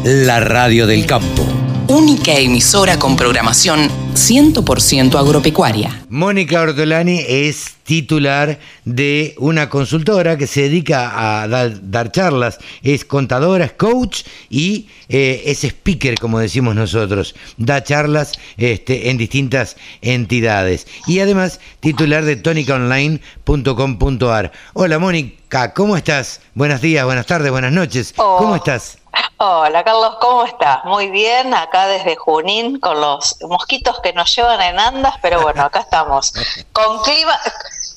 Speaker 4: La radio del campo única emisora con programación 100% agropecuaria.
Speaker 2: Mónica Ortolani es titular de una consultora que se dedica a dar, charlas, es contadora, es coach y eh, es speaker, como decimos nosotros, da charlas este, en distintas entidades y además titular de tonicaonline.com.ar. Hola Mónica, ¿cómo estás? Buenos días, buenas tardes, buenas noches. ¿Cómo estás?
Speaker 9: Hola Carlos, ¿cómo estás? Muy bien, acá desde Junín con los mosquitos que nos llevan en andas, pero bueno, acá estamos. Con clima,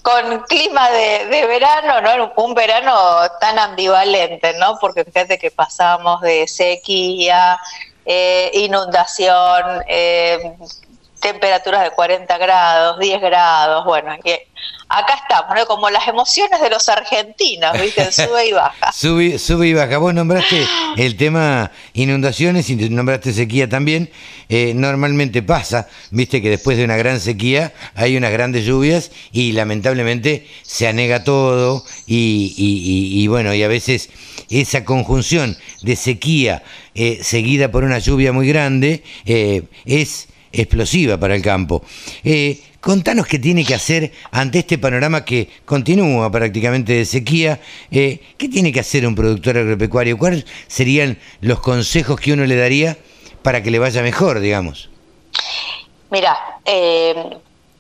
Speaker 9: con clima de, verano, ¿no? Un verano tan ambivalente, ¿no? Porque fíjate que pasamos de sequía, eh, inundación, eh, temperaturas de 40 grados, 10 grados, bueno, acá estamos, ¿no? como las emociones de los argentinos, ¿viste? Sube y baja.
Speaker 2: sube, sube y baja. Vos nombraste el tema inundaciones y nombraste sequía también. Eh, normalmente pasa, viste que después de una gran sequía hay unas grandes lluvias y lamentablemente se anega todo y, y, bueno, y a veces esa conjunción de sequía eh, seguida por una lluvia muy grande eh, es explosiva para el campo. Eh, contanos qué tiene que hacer ante este panorama que continúa prácticamente de sequía. Eh, ¿Qué tiene que hacer un productor agropecuario? ¿Cuáles serían los consejos que uno le daría para que le vaya mejor, digamos?
Speaker 9: Mira, eh,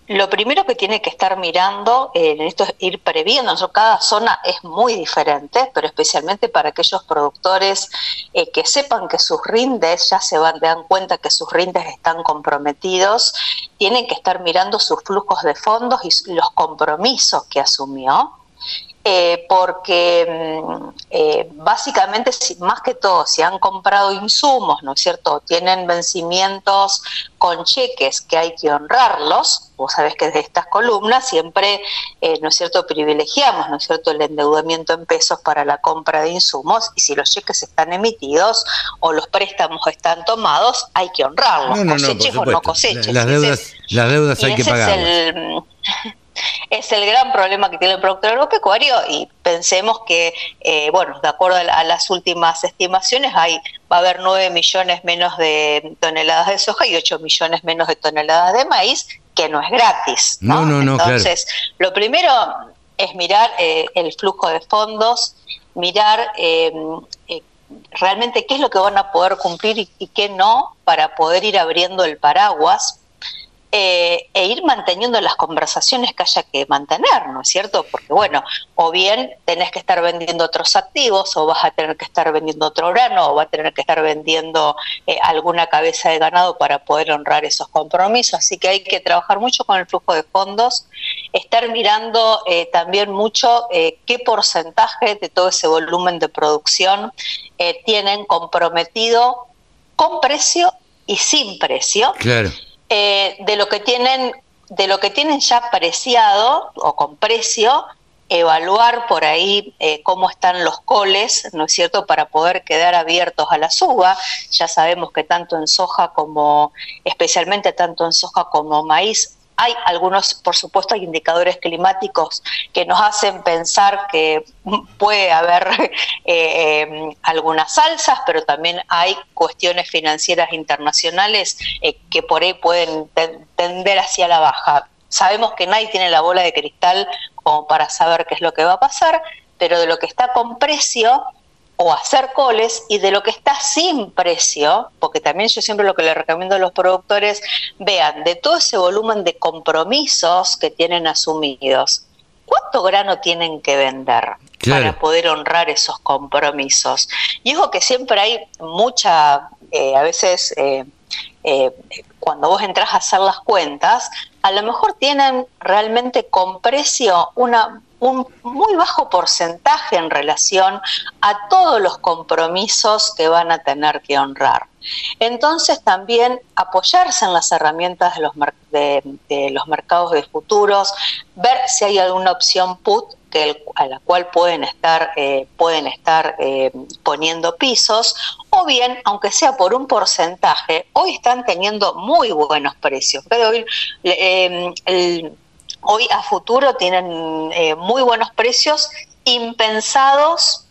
Speaker 9: lo primero que tiene que estar mirando en esto es ir previendo. Cada zona es muy diferente, pero especialmente para aquellos productores eh, que sepan que sus rindes ya se van, dan cuenta que sus rindes están comprometidos, tienen que estar mirando sus flujos de fondos y los compromisos que asumió eh, porque mm, eh, básicamente, más que todo, si han comprado insumos, ¿no es cierto?, tienen vencimientos con cheques que hay que honrarlos, vos sabés que desde estas columnas siempre, eh, ¿no es cierto?, privilegiamos, ¿no es cierto?, el endeudamiento en pesos para la compra de insumos y si los cheques están emitidos o los préstamos están tomados, hay que honrarlos, coseches o no coseches.
Speaker 2: Las deudas, las deudas hay que pagarlas
Speaker 9: es el gran problema que tiene el productor agropecuario y pensemos que, eh, bueno, de acuerdo a, las últimas estimaciones, hay, va a haber 9 millones menos de toneladas de soja y 8 millones menos de toneladas de maíz, que no es gratis. No, no, no, Entonces, lo primero es mirar eh, el flujo de fondos, mirar eh, realmente qué es lo que van a poder cumplir y, y qué no para poder ir abriendo el paraguas eh, e ir manteniendo las conversaciones que haya que mantener, ¿no es cierto? Porque bueno, o bien tenés que estar vendiendo otros activos, o vas a tener que estar vendiendo otro grano, o vas a tener que estar vendiendo eh, alguna cabeza de ganado para poder honrar esos compromisos. Así que hay que trabajar mucho con el flujo de fondos, estar mirando eh, también mucho qué porcentaje de todo ese volumen de producción tienen comprometido con precio y sin precio.
Speaker 2: Claro.
Speaker 9: Eh, de lo que tienen de lo que tienen ya preciado o con precio evaluar por ahí eh, cómo están los coles, ¿no es cierto?, para poder quedar abiertos a la suba. Ya sabemos que tanto en soja como, especialmente tanto en soja como maíz, hay algunos, por supuesto, hay indicadores climáticos que nos hacen pensar que puede haber eh, algunas alzas, pero también hay cuestiones financieras internacionales eh, que por ahí pueden tender hacia la baja. Sabemos que nadie tiene la bola de cristal como para saber qué es lo que va a pasar, pero de lo que está con precio, o hacer coles y de lo que está sin precio, porque también yo siempre lo que le recomiendo a los productores, vean de todo ese volumen de compromisos que tienen asumidos, ¿cuánto grano tienen que vender? para poder honrar esos compromisos. Y digo que siempre hay mucha, eh, a veces eh, eh, cuando vos entras a hacer las cuentas, a lo mejor tienen realmente con precio una un muy bajo porcentaje en relación a todos los compromisos que van a tener que honrar. Entonces también apoyarse en las herramientas de los, de, los mercados de futuros, ver si hay alguna opción put a la cual pueden estar, eh, pueden estar eh, poniendo pisos, o bien, aunque sea por un porcentaje, hoy están teniendo muy buenos precios. Pero hoy el, hoy a futuro tienen eh, muy buenos precios impensados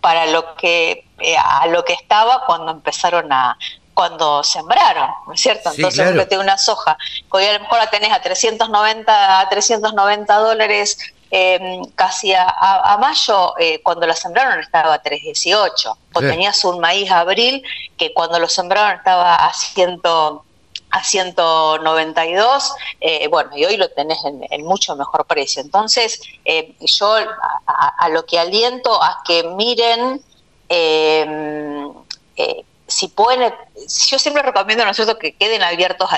Speaker 9: para lo que eh, a lo que estaba cuando empezaron a cuando sembraron, ¿no es cierto? Entonces claro. una soja que hoy a lo mejor la tenés a 390 a 390 dólares em, casi a, mayo, eh, cuando la sembraron estaba a 318. O tenías un maíz abril que cuando lo sembraron estaba a 100 a 192, eh, bueno, y hoy lo tenés en, mucho mejor precio. Entonces, eh, yo a, lo que aliento a que miren eh, si pueden, yo siempre recomiendo, ¿no es cierto?, que queden abiertos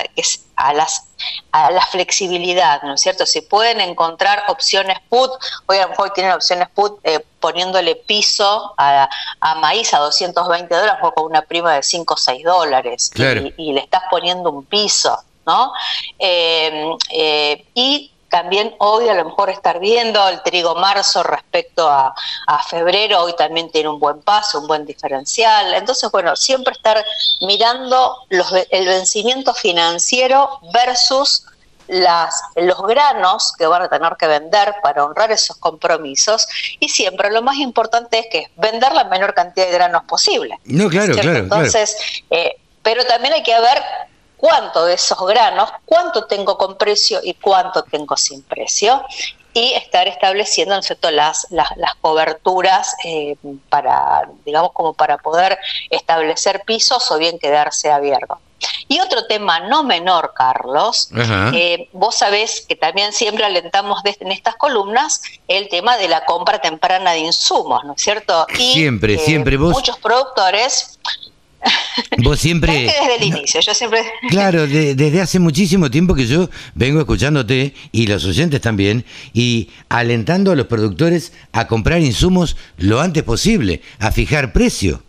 Speaker 9: a, las, a la flexibilidad, ¿no es cierto? Si pueden encontrar opciones put, hoy a lo mejor tienen opciones put eh, poniéndole piso a, maíz a 220 dólares o con una prima de 5 o 6 dólares y, le estás poniendo un piso, ¿no? Eh, eh, y también hoy a lo mejor estar viendo el trigo marzo respecto a, febrero, hoy también tiene un buen paso, un buen diferencial. Entonces, bueno, siempre estar mirando los, el vencimiento financiero versus las, los granos que van a tener que vender para honrar esos compromisos y siempre lo más importante es que vender la menor cantidad de granos posible.
Speaker 2: No, claro, claro.
Speaker 9: Entonces, Eh, pero también hay que ver cuánto de esos granos, cuánto tengo con precio y cuánto tengo sin precio y estar estableciendo ¿no Las, las, coberturas eh, para, digamos, como para poder establecer pisos o bien quedarse abierto. Y otro tema no menor, Carlos, eh, vos sabés que también siempre alentamos en estas columnas el tema de la compra temprana de insumos, ¿no es cierto?
Speaker 2: Y, siempre, siempre vos.
Speaker 9: Muchos productores
Speaker 2: Vos siempre...
Speaker 9: desde el inicio, yo siempre...
Speaker 2: Claro, desde hace muchísimo tiempo que yo vengo escuchándote y los oyentes también y alentando a los productores a comprar insumos lo antes posible, a fijar precio.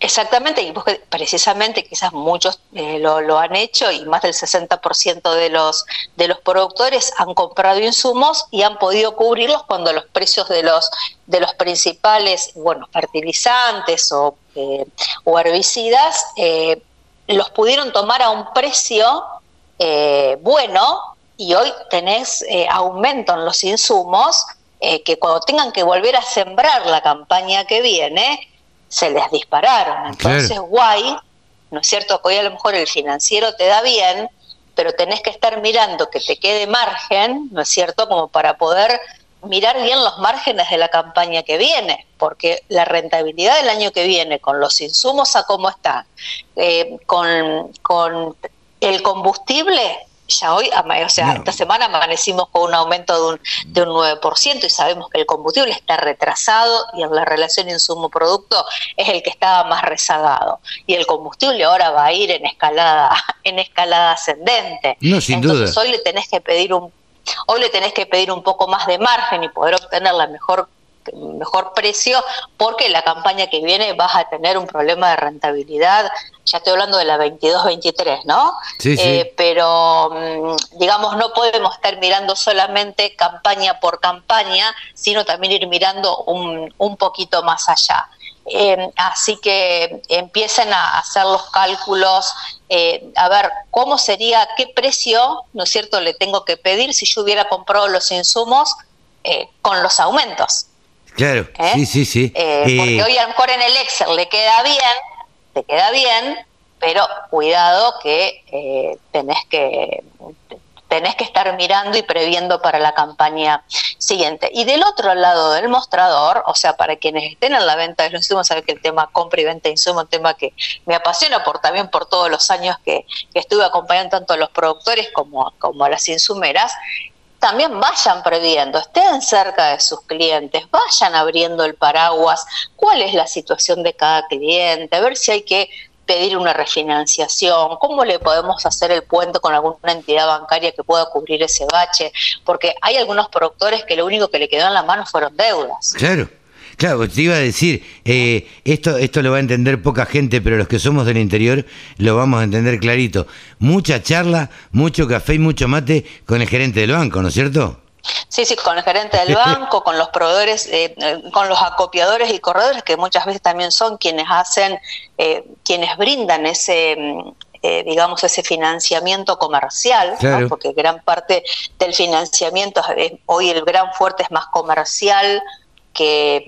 Speaker 9: Exactamente, y precisamente quizás muchos eh, lo, han hecho y más del 60% de los, de los productores han comprado insumos y han podido cubrirlos cuando los precios de los, de los principales bueno, fertilizantes o, eh, o herbicidas eh, los pudieron tomar a un precio bueno y hoy tenés aumento en los insumos que cuando tengan que volver a sembrar la campaña que viene, se les dispararon. Entonces, guay, ¿no es cierto? Que hoy a lo mejor el financiero te da bien, pero tenés que estar mirando que te quede margen, ¿no es cierto? Como para poder mirar bien los márgenes de la campaña que viene, porque la rentabilidad del año que viene, con los insumos a cómo está, eh, con, con el combustible, ya hoy, o sea, esta semana amanecimos con un aumento de un, de un 9% y sabemos que el combustible está retrasado y en la relación insumo-producto es el que estaba más rezagado. Y el combustible ahora va a ir en escalada, en escalada ascendente.
Speaker 2: No, sin
Speaker 9: Entonces hoy le tenés que pedir un hoy le tenés que pedir un poco más de margen y poder obtener la mejor mejor precio porque la campaña que viene vas a tener un problema de rentabilidad ya estoy hablando de la 22-23, ¿no?
Speaker 2: Sí, sí.
Speaker 9: Eh, pero, mm, digamos, no podemos estar mirando solamente campaña por campaña, sino también ir mirando un, un poquito más allá. Eh, así que empiecen a hacer los cálculos, eh, a ver cómo sería, qué precio, ¿no es cierto?, le tengo que pedir si yo hubiera comprado los insumos con los aumentos.
Speaker 2: Claro, sí, sí, sí.
Speaker 9: porque hoy a lo mejor en el Excel le queda bien, te queda bien, pero cuidado que eh, tenés que tenés que estar mirando y previendo para la campaña siguiente. Y del otro lado del mostrador, o sea, para quienes estén en la venta de los insumos, saben que el tema compra y venta de insumos es un tema que me apasiona por también por todos los años que, que estuve acompañando tanto a los productores como, como a las insumeras, también vayan previendo, estén cerca de sus clientes, vayan abriendo el paraguas, cuál es la situación de cada cliente, ver si hay que pedir una refinanciación, cómo le podemos hacer el puente con alguna entidad bancaria que pueda cubrir ese bache, porque hay algunos productores que lo único que le quedó en la mano fueron deudas.
Speaker 2: Claro. Claro, te iba a decir, eh, esto, esto lo va a entender poca gente, pero los que somos del interior lo vamos a entender clarito. Mucha charla, mucho café y mucho mate con el gerente del banco, ¿no es cierto?
Speaker 9: Sí, sí, con el gerente del banco, con los proveedores, eh, eh, con los acopiadores y corredores, que muchas veces también son quienes hacen, quienes brindan ese, mm, digamos, ese financiamiento comercial, porque gran parte del financiamiento, hoy el gran fuerte es más comercial, que,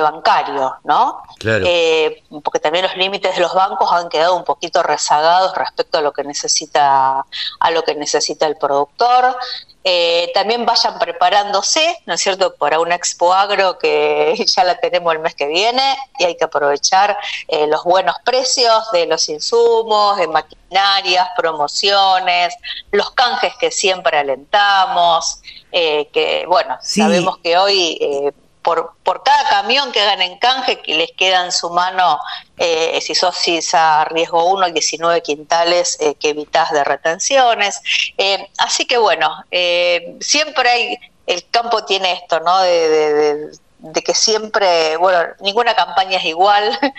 Speaker 9: bancario, ¿no? Eh, porque también los límites de los bancos han quedado un poquito rezagados respecto a lo que necesita a lo que necesita el productor. Eh, también vayan preparándose, ¿no es cierto?, para una Expo Agro que ya la tenemos el mes que viene y hay que aprovechar eh, los buenos precios de los insumos, de maquinarias, promociones, los canjes que siempre alentamos, que bueno, sabemos que hoy por, por cada camión que hagan en canje, que les queda en su mano, eh, si sos a riesgo 1, 19 quintales eh, que evitas de retenciones. Eh, así que bueno, siempre hay, el campo tiene esto, ¿no? de, de que siempre, bueno, ninguna campaña es igual.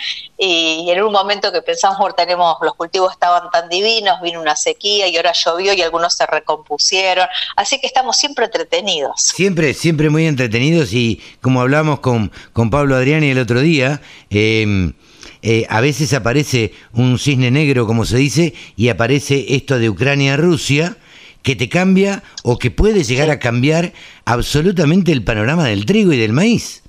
Speaker 9: Y en un momento que pensamos, tenemos, los cultivos estaban tan divinos, vino una sequía y ahora llovió y algunos se recompusieron, así que estamos siempre entretenidos.
Speaker 2: Siempre, siempre muy entretenidos y como hablamos con, con Pablo Adriani el otro día, em, eh, a veces aparece un cisne negro, como se dice, y aparece esto de Ucrania-Rusia, que te cambia o que puede llegar a cambiar absolutamente el panorama del trigo y del maíz.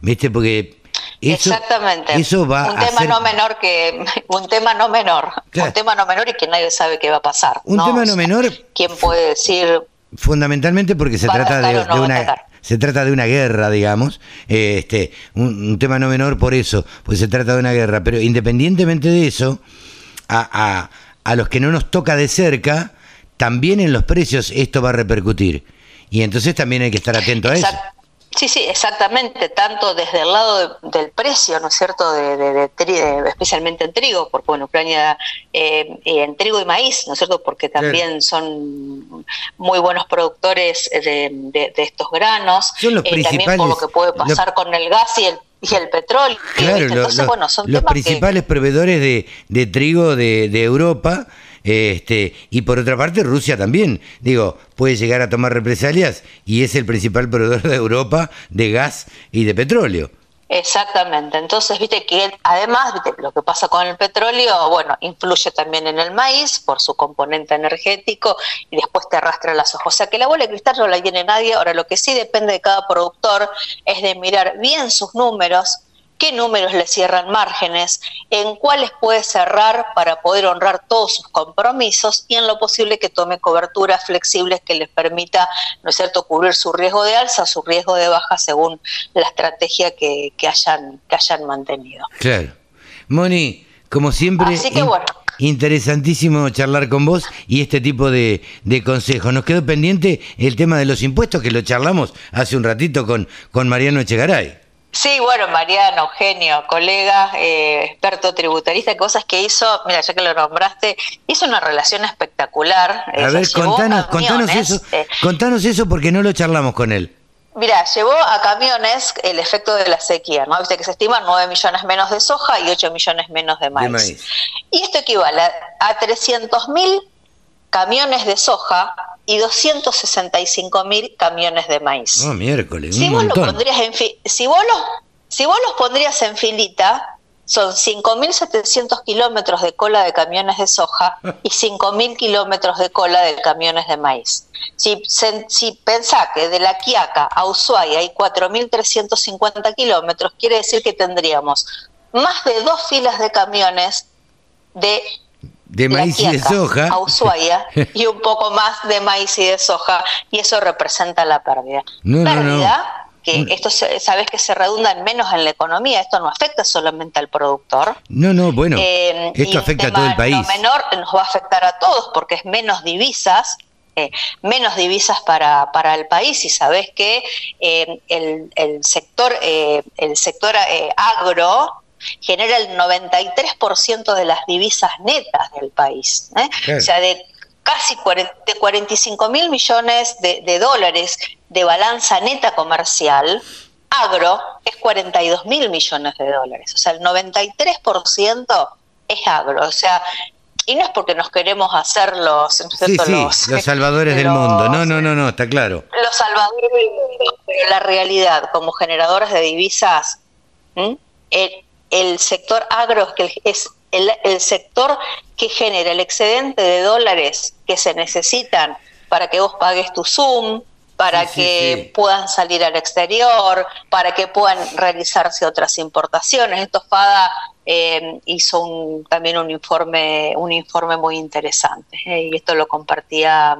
Speaker 2: ¿Viste? Porque eso,
Speaker 9: Exactamente.
Speaker 2: Eso va
Speaker 9: un tema no menor que un tema no menor, un tema no menor y que nadie sabe qué va a pasar.
Speaker 2: Un tema no menor.
Speaker 9: ¿Quién puede decir?
Speaker 2: Fundamentalmente porque se trata de, una se trata de una guerra, digamos, este, un, tema no menor por eso, pues se trata de una guerra. Pero independientemente de eso, a, a, a los que no nos toca de cerca, también en los precios esto va a repercutir. Y entonces también hay que estar atento a eso.
Speaker 9: Sí, sí, exactamente, tanto desde el lado del precio, ¿no es cierto?, de, especialmente en trigo, porque bueno, Ucrania eh, en trigo y maíz, ¿no es cierto?, porque también son muy buenos productores de, estos granos,
Speaker 2: son los
Speaker 9: eh, también por lo que puede pasar con el gas y el y el petróleo.
Speaker 2: Claro, Entonces, bueno, son los principales proveedores de, de trigo de, de Europa este, y por otra parte, Rusia también, digo, puede llegar a tomar represalias y es el principal proveedor de Europa de gas y de petróleo.
Speaker 9: Exactamente. Entonces, viste que además, lo que pasa con el petróleo, bueno, influye también en el maíz por su componente energético y después te arrastra las hojas. O sea que la bola de cristal no la tiene nadie. Ahora, lo que sí depende de cada productor es de mirar bien sus números, qué números le cierran márgenes, en cuáles puede cerrar para poder honrar todos sus compromisos y en lo posible que tome coberturas flexibles que les permita, ¿no es cierto?, cubrir su riesgo de alza, su riesgo de baja según la estrategia que, hayan, que hayan mantenido.
Speaker 2: Claro. Moni, como siempre...
Speaker 9: Así que bueno
Speaker 2: interesantísimo charlar con vos y este tipo de, de, consejos. Nos quedó pendiente el tema de los impuestos que lo charlamos hace un ratito con, con Mariano Echegaray.
Speaker 9: Sí, bueno, Mariano, genio, colega, eh, experto tributarista, cosas que hizo, mira, ya que lo nombraste, hizo una relación espectacular.
Speaker 2: A ver, contanos, contanos eso, eh. contanos eso porque no lo charlamos con él.
Speaker 9: Mira, llevó a camiones el efecto de la sequía, ¿no? Viste que se estiman 9 millones menos de soja y 8 millones menos de maíz. Y esto equivale a 300 mil camiones de soja y 265 mil camiones de maíz.
Speaker 2: Oh, miércoles.
Speaker 9: Si, vos, pondrías en si, vos los, si vos los pondrías en filita, son 5.700 kilómetros de cola de camiones de soja y 5.000 kilómetros de cola de camiones de maíz. Si, si pensá que de La Quiaca a Ushuaia hay 4.350 kilómetros, quiere decir que tendríamos más de dos filas de camiones de
Speaker 2: De maíz y de soja.
Speaker 9: a Ushuaia y un poco más de maíz y de soja y eso representa la pérdida.
Speaker 2: No, no, no.
Speaker 9: pérdida que esto se- sabes que se redunda en menos en la economía, esto no afecta solamente al productor.
Speaker 2: No, no, bueno,
Speaker 9: Eh,
Speaker 2: esto afecta a todo el país.
Speaker 9: No menor nos va a afectar a todos porque es menos divisas, eh, menos divisas para, para el país y sabes que eh, el, el sector eh, el sector eh, agro genera el 93% de las divisas netas del país. ¿eh?
Speaker 2: Claro.
Speaker 9: O sea, de casi 40, de 45 mil millones de, de dólares de balanza neta comercial, agro es 42 mil millones de dólares. O sea, el 93% es agro. O sea, y no es porque nos queremos hacer los, ¿no es
Speaker 2: Sí, los salvadores del mundo. No, no, no, no, está claro.
Speaker 9: los salvadores del mundo, pero la realidad como generadores de divisas. El, sector agro es, el, el sector que genera el excedente de dólares que se necesitan para que vos pagues tu Zoom, para
Speaker 2: Sí, sí,
Speaker 9: que
Speaker 2: sí.
Speaker 9: puedan salir al exterior, para que puedan realizarse otras importaciones. Esto FADA eh, hizo un- también un informe, un informe muy interesante eh, y esto lo compartía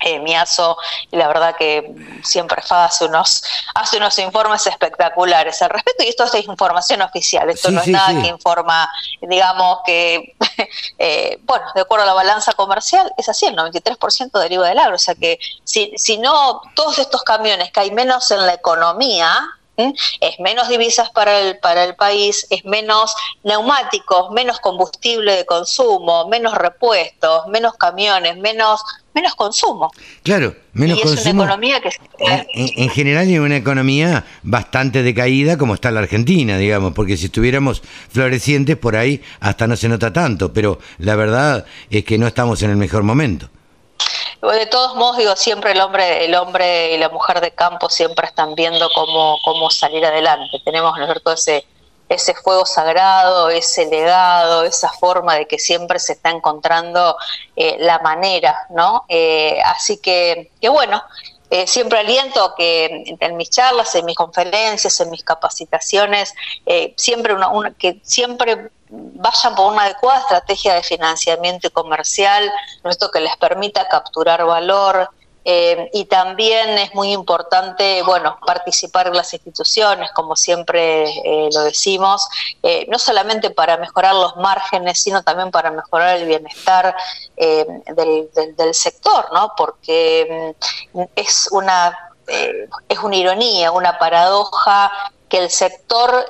Speaker 9: eh, Miazo, y la verdad que siempre hace unos, hace unos informes espectaculares al respecto, y esto es información oficial, esto
Speaker 2: Sí,
Speaker 9: no
Speaker 2: sí,
Speaker 9: es nada
Speaker 2: sí.
Speaker 9: que informa, digamos que, eh, bueno, de acuerdo a la balanza comercial, es así, el 93% deriva del agro, o sea que si, si no, todos estos camiones que hay menos en la economía. Es menos divisas para el, para el país, es menos neumáticos, menos combustible de consumo, menos repuestos, menos camiones, menos, menos consumo.
Speaker 2: Claro, menos
Speaker 9: y es
Speaker 2: consumo.
Speaker 9: una economía que...
Speaker 2: En, en- en general y una economía bastante decaída como está la Argentina, digamos, porque si estuviéramos florecientes por ahí hasta no se nota tanto, pero la verdad es que no estamos en el mejor momento.
Speaker 9: De todos modos, digo, siempre el hombre, el hombre y la mujer de campo siempre están viendo cómo, cómo salir adelante. Tenemos, ese, ese fuego sagrado, ese legado, esa forma de que siempre se está encontrando eh, la manera, ¿no? Eh, así que, que bueno, eh, siempre aliento que en mis charlas, en mis conferencias, en mis capacitaciones, eh, siempre una, una- que siempre vayan por una adecuada estrategia de financiamiento y comercial, esto que les permita capturar valor. Eh, y también es muy importante, bueno, participar en las instituciones, como siempre eh, lo decimos, eh, no solamente para mejorar los márgenes, sino también para mejorar el bienestar del, sector, ¿no? Porque mm, es una es una ironía, una paradoja que el sector,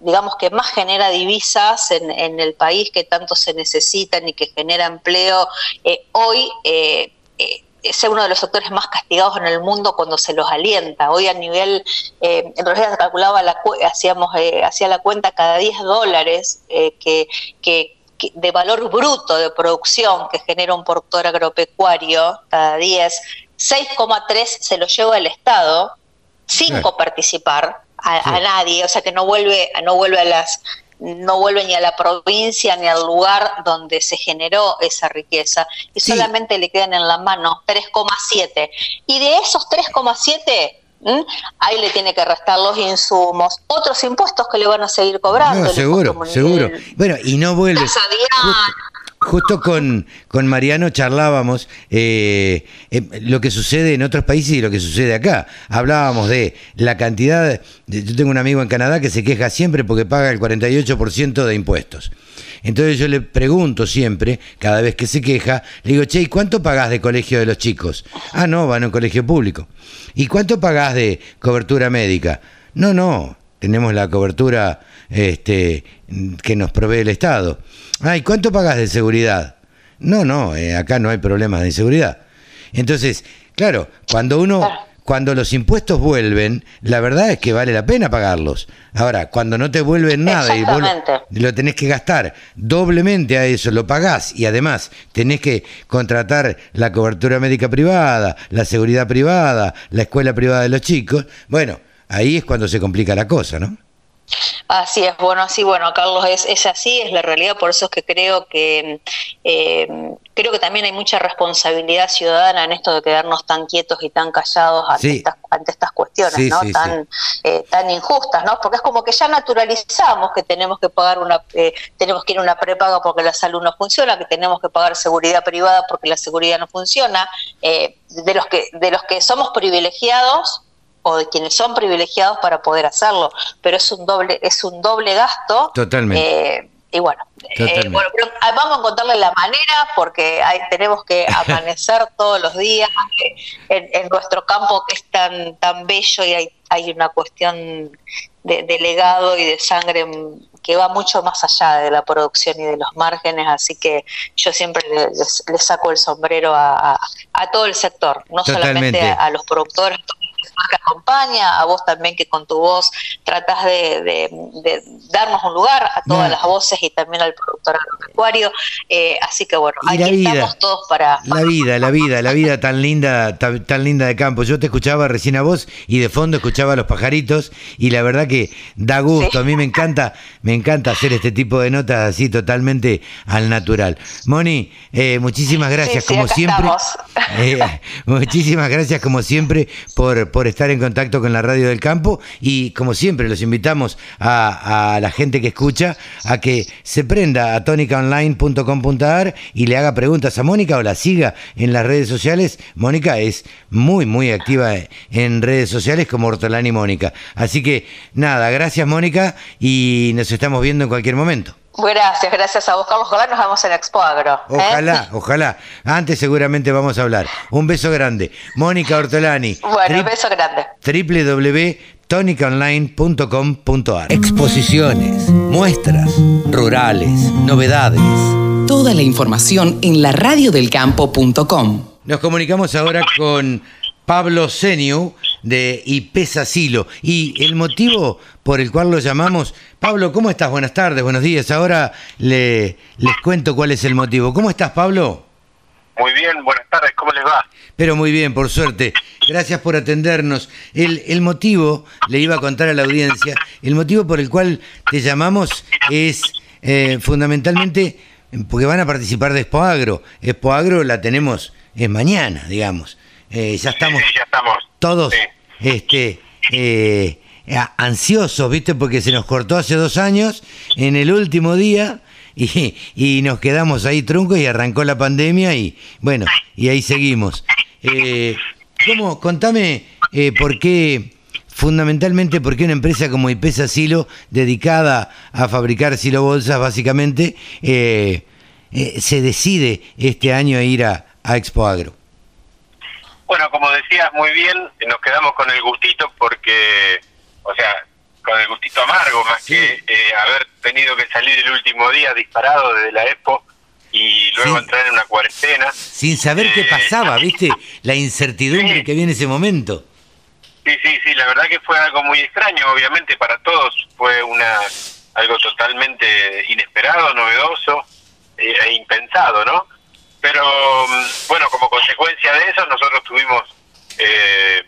Speaker 9: digamos que más genera divisas en, el país que tanto se necesitan y que genera empleo, hoy es uno de los sectores más castigados en el mundo cuando se los alienta. Hoy a nivel, eh, en realidad calculaba la, hacíamos, eh, hacía la cuenta cada 10 dólares eh, que, que que- de valor bruto de producción que genera un productor agropecuario, cada 10, 6,3 se lo lleva el Estado sin
Speaker 2: Claro.
Speaker 9: coparticipar a, a nadie, o sea que no vuelve, no vuelve a las no vuelve ni a la provincia ni al lugar donde se generó esa riqueza y
Speaker 2: Sí.
Speaker 9: solamente le quedan en la mano 3,7 y de esos 3,7 ¿m? ahí le tiene que restar los insumos, otros impuestos que le van a seguir cobrando.
Speaker 2: No, seguro, seguro. Bueno, y no vuelve.
Speaker 9: Casa.
Speaker 2: Justo con, con Mariano charlábamos eh, eh, lo que sucede en otros países y lo que sucede acá. Hablábamos de la cantidad. de- yo tengo un amigo en Canadá que se queja siempre porque paga el 48% de impuestos. Entonces yo le pregunto siempre, cada vez que se queja, le digo, che, ¿y cuánto pagás de colegio de los chicos? Ah, no, van a un colegio público. ¿Y cuánto pagás de cobertura médica? No, no, tenemos la cobertura este, que nos provee el Estado. Ay, ¿cuánto pagas de seguridad? No, no, eh, acá no hay problemas de inseguridad. Entonces, claro, cuando uno,
Speaker 9: Claro.
Speaker 2: cuando los impuestos vuelven, la verdad es que vale la pena pagarlos. Ahora, cuando no te vuelven nada y vos lo tenés que gastar doblemente a eso, lo pagás y además tenés que contratar la cobertura médica privada, la seguridad privada, la escuela privada de los chicos, bueno, ahí es cuando se complica la cosa, ¿no?
Speaker 9: Así es, bueno, así, bueno, Carlos, es, es así, es la realidad, por eso es que creo que eh, creo que también hay mucha responsabilidad ciudadana en esto de quedarnos tan quietos y tan callados ante,
Speaker 2: Sí.
Speaker 9: estas, ante estas cuestiones,
Speaker 2: Sí,
Speaker 9: ¿no?
Speaker 2: sí,
Speaker 9: tan, eh, tan injustas, ¿no? Porque es como que ya naturalizamos que tenemos que pagar una, eh, tenemos que ir a una prepaga porque la salud no funciona, que tenemos que pagar seguridad privada porque la seguridad no funciona, eh, de los que, de los que somos privilegiados o de quienes son privilegiados para poder hacerlo, pero es un doble, es un doble gasto.
Speaker 2: Totalmente.
Speaker 9: Eh, y bueno, eh, bueno, pero ah, vamos a encontrarle la manera porque hay, tenemos que amanecer todos los días en, en nuestro campo que es tan tan bello y hay, hay una cuestión de, de legado y de sangre que va mucho más allá de la producción y de los márgenes, así que yo siempre le- les, les saco el sombrero a, a- a todo el sector, no
Speaker 2: Totalmente.
Speaker 9: solamente a, a los productores, que acompaña, a vos también que con tu voz tratás de, de- de darnos un lugar a todas
Speaker 2: No.
Speaker 9: las voces y también al productor agropecuario. Eh, así que bueno,
Speaker 2: Y
Speaker 9: aquí
Speaker 2: vida.
Speaker 9: estamos todos para...
Speaker 2: La vida, la vida, la vida tan linda, tan, tan linda de campo. Yo te escuchaba recién a vos y de fondo escuchaba a los pajaritos y la verdad que da gusto. A mí me encanta, me encanta hacer este tipo de notas así totalmente al natural. Moni, eh, muchísimas gracias
Speaker 9: Sí, sí,
Speaker 2: como siempre. Eh, muchísimas gracias como siempre por, por estar en contacto con la radio del campo y como siempre los invitamos a, la gente que escucha a que se prenda a tonicaonline.com.ar y le haga preguntas a Mónica o la siga en las redes sociales. Mónica es muy muy activa en redes sociales como Hortolani Mónica. Así que nada, gracias Mónica y nos estamos viendo en cualquier momento.
Speaker 9: Gracias, gracias a vos, Carlos. Ojalá nos vemos en Expo Agro. ¿eh?
Speaker 2: Ojalá, ojalá. Antes seguramente vamos a hablar. Un beso grande. Mónica Hortolani.
Speaker 9: Bueno, un beso grande.
Speaker 2: www.tonicaonline.com.ar Exposiciones, muestras, rurales, novedades.
Speaker 4: Toda la información en laradiodelcampo.com.
Speaker 2: Nos comunicamos ahora con Pablo Seniu de IPESA Silo. Y el motivo por el cual lo llamamos... Pablo, ¿cómo estás? Buenas tardes, buenos días. Ahora le, les cuento cuál es el motivo. ¿Cómo estás, Pablo?
Speaker 10: Muy bien, buenas tardes, ¿cómo les va?
Speaker 2: Pero muy bien, por suerte. Gracias por atendernos. El, el motivo, le iba a contar a la audiencia, el motivo por el cual te llamamos es eh, fundamentalmente porque van a participar de Expo Agro. Expo Agro la tenemos, es mañana, digamos. Eh, ya estamos
Speaker 10: Sí, ya estamos.
Speaker 2: todos
Speaker 10: Sí.
Speaker 2: este, eh, ansiosos, ¿viste? Porque se nos cortó hace dos años, en el último día, y, y nos quedamos ahí truncos y arrancó la pandemia y bueno, y ahí seguimos. Eh, ¿Cómo? Contame eh, por qué, fundamentalmente, por qué una empresa como IPESA Silo, dedicada a fabricar silo bolsas básicamente, eh, eh, se decide este año a ir a, a Expo Agro.
Speaker 10: Bueno, como decías muy bien, nos quedamos con el gustito porque, o sea, con el gustito amargo, más
Speaker 2: Sí.
Speaker 10: que eh, haber tenido que salir el último día disparado desde la Expo y luego entrar en una cuarentena.
Speaker 2: sin saber qué
Speaker 10: Eh,
Speaker 2: pasaba, ¿viste? La incertidumbre
Speaker 10: sí.
Speaker 2: que viene ese momento.
Speaker 10: Sí, sí, sí, la verdad que fue algo muy extraño, obviamente para todos fue una algo totalmente inesperado, novedoso eh, e impensado, ¿no? Pero mm, bueno, como consecuencia de eso nosotros tuvimos eh,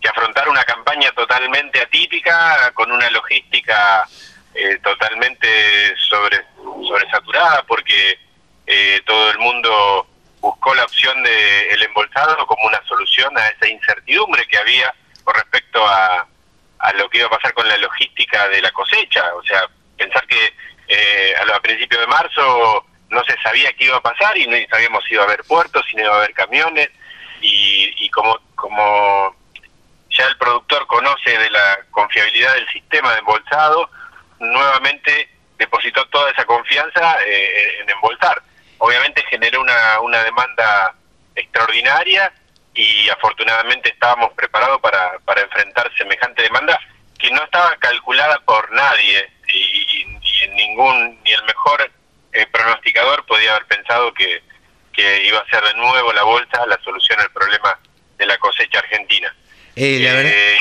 Speaker 10: que afrontar una campaña totalmente atípica, con una logística eh, totalmente sobre sobresaturada, porque eh, todo el mundo buscó la opción de el embolsado como una solución a esa incertidumbre que había con respecto a, a lo que iba a pasar con la logística de la cosecha. O sea, pensar que eh, a, a principios de marzo no se sabía qué iba a pasar y no sabíamos si iba a haber puertos, si no iba a haber camiones y, y como, como ya el productor conoce de la confiabilidad del sistema de embolsado, nuevamente depositó toda esa confianza eh, en embolsar. Obviamente generó una, una demanda extraordinaria y afortunadamente estábamos preparados para, para enfrentar semejante demanda que no estaba calculada por nadie y, y- y en ningún ni el mejor eh, pronosticador podía haber pensado que, que iba a ser de nuevo la bolsa la solución al problema de la cosecha argentina.
Speaker 2: Eh, la, verdad,
Speaker 10: Eh,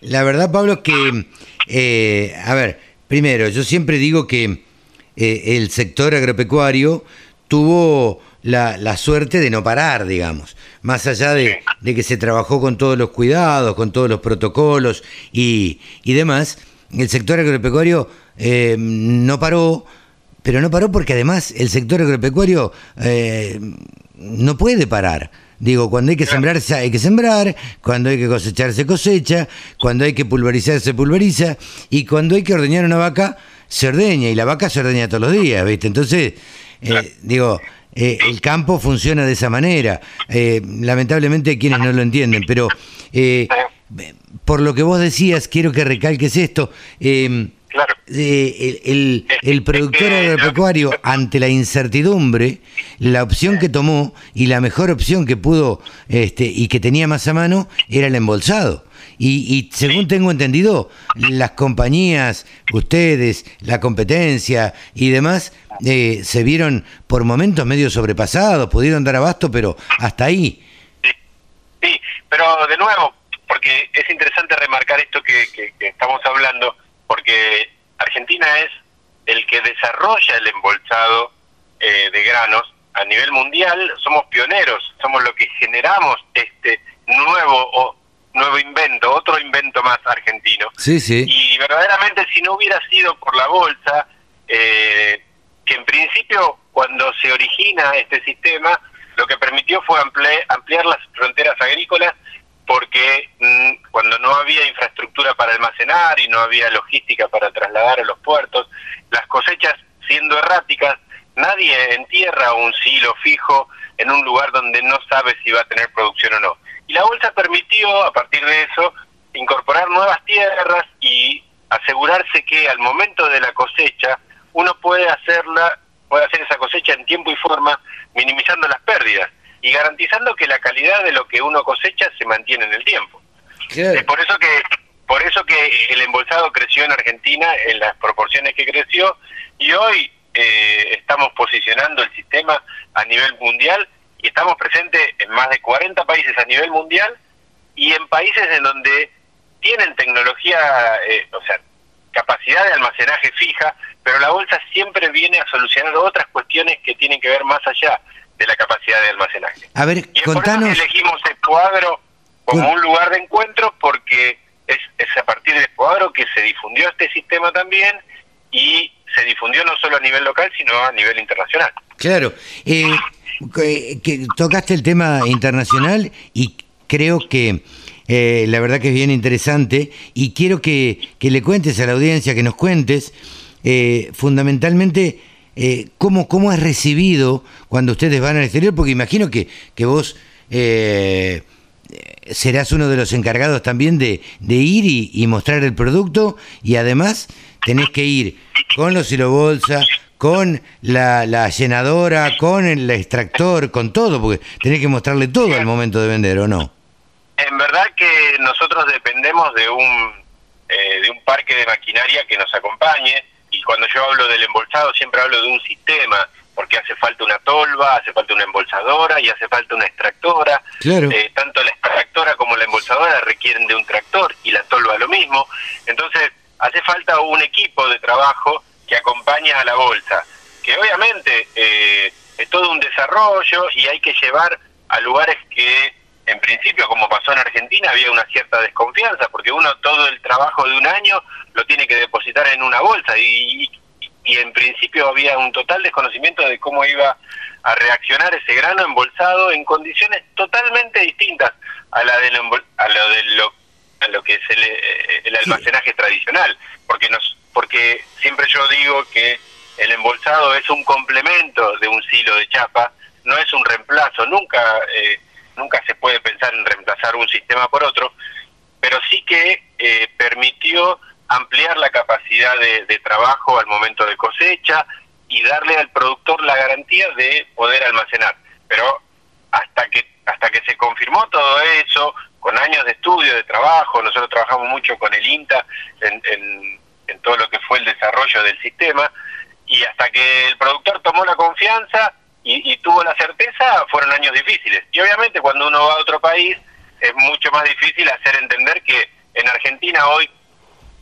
Speaker 2: la verdad, Pablo, que, eh, a ver, primero, yo siempre digo que eh, el sector agropecuario tuvo la, la suerte de no parar, digamos, más allá de, de que se trabajó con todos los cuidados, con todos los protocolos y, y demás, el sector agropecuario eh, no paró, pero no paró porque además el sector agropecuario eh, no puede parar. Digo, cuando hay que sembrar, se- hay que sembrar, cuando hay que cosechar, se cosecha, cuando hay que pulverizar, se pulveriza, y cuando hay que ordeñar una vaca, se ordeña, y la vaca se ordeña todos los días, ¿viste? Entonces, eh, digo, eh, el campo funciona de esa manera. Eh, lamentablemente hay quienes no lo entienden, pero por lo que vos decías, quiero que recalques esto.
Speaker 10: Claro.
Speaker 2: eh, el, el- el productor agropecuario ante la incertidumbre, la opción que tomó y la mejor opción que pudo este, y que tenía más a mano era el embolsado. Y, y según tengo entendido, las compañías, ustedes, la competencia y demás, eh, se vieron por momentos medio sobrepasados, pudieron dar abasto, pero hasta ahí.
Speaker 10: Sí, pero de nuevo, porque es interesante remarcar esto que, que- que estamos hablando, porque Argentina es el que desarrolla el embolsado eh, de granos a nivel mundial, somos pioneros, somos los que generamos este nuevo o nuevo invento, otro invento más argentino.
Speaker 2: Sí, sí.
Speaker 10: Y verdaderamente si no hubiera sido por la bolsa, eh, que en principio cuando se origina este sistema, lo que permitió fue ampliar, ampliar las fronteras agrícolas porque mm, cuando no había infraestructura para almacenar y no había logística para trasladar a los puertos, las cosechas siendo erráticas, nadie entierra un silo fijo en un lugar donde no sabe si va a tener producción o no. Y la bolsa permitió, a partir de eso, incorporar nuevas tierras y asegurarse que al momento de la cosecha uno puede hacerla, puede hacer esa cosecha en tiempo y forma, minimizando las pérdidas y garantizando que la calidad de lo que uno cosecha se mantiene en el tiempo. Es por eso que por eso que el embolsado creció en Argentina en las proporciones que creció y hoy eh, estamos posicionando el sistema a nivel mundial y estamos presentes en más de 40 países a nivel mundial y en países en donde tienen tecnología, eh, o sea, capacidad de almacenaje fija, pero la bolsa siempre viene a solucionar otras cuestiones que tienen que ver más allá de la capacidad de almacenaje.
Speaker 2: A ver,
Speaker 10: Y es por eso
Speaker 2: contanos.
Speaker 10: que elegimos Expoagro como un lugar de encuentro porque es, es a partir de Expoagro que se difundió este sistema también y se difundió no solo a nivel local, sino a nivel internacional.
Speaker 2: Claro, eh, que, que tocaste el tema internacional y creo que eh, la verdad que es bien interesante y quiero que, que le cuentes a la audiencia, que nos cuentes eh, fundamentalmente eh, cómo, cómo es recibido cuando ustedes van al exterior, porque imagino que, que vos eh, serás uno de los encargados también de, de ir y, mostrar el producto y además tenés que ir con los silobolsa, con la, la llenadora, con el extractor, con todo, porque tenés que mostrarle todo al momento de vender, ¿o no?
Speaker 10: En verdad que nosotros dependemos de un eh, de un parque de maquinaria que nos acompañe y cuando yo hablo del embolsado siempre hablo de un sistema porque hace falta una tolva, hace falta una embolsadora y hace falta una extractora.
Speaker 2: Claro.
Speaker 10: Eh, tanto la extractora como la embolsadora requieren de un tractor y la tolva lo mismo. Entonces hace falta un equipo de trabajo que acompaña a la bolsa, que obviamente eh, es todo un desarrollo y hay que llevar a lugares que en principio, como pasó en Argentina, había una cierta desconfianza, porque uno todo el trabajo de un año lo tiene que depositar en una bolsa y, y en principio había un total desconocimiento de cómo iba a reaccionar ese grano embolsado en condiciones totalmente distintas a la de lo, a lo, de lo, a lo que es el, eh, el almacenaje tradicional, porque nos porque siempre yo digo que el embolsado es un complemento de un silo de chapa, no es un reemplazo, nunca eh, nunca se puede pensar en reemplazar un sistema por otro, pero sí que eh, permitió ampliar la capacidad de, de trabajo al momento de cosecha y darle al productor la garantía de poder almacenar. Pero hasta que hasta que se confirmó todo eso, con años de estudio, de trabajo, nosotros trabajamos mucho con el INTA en, en- todo lo que fue el desarrollo del sistema, y hasta que el productor tomó la confianza y tuvo la certeza, fueron años difíciles. Y obviamente cuando uno va a otro país es mucho más difícil hacer entender que en Argentina hoy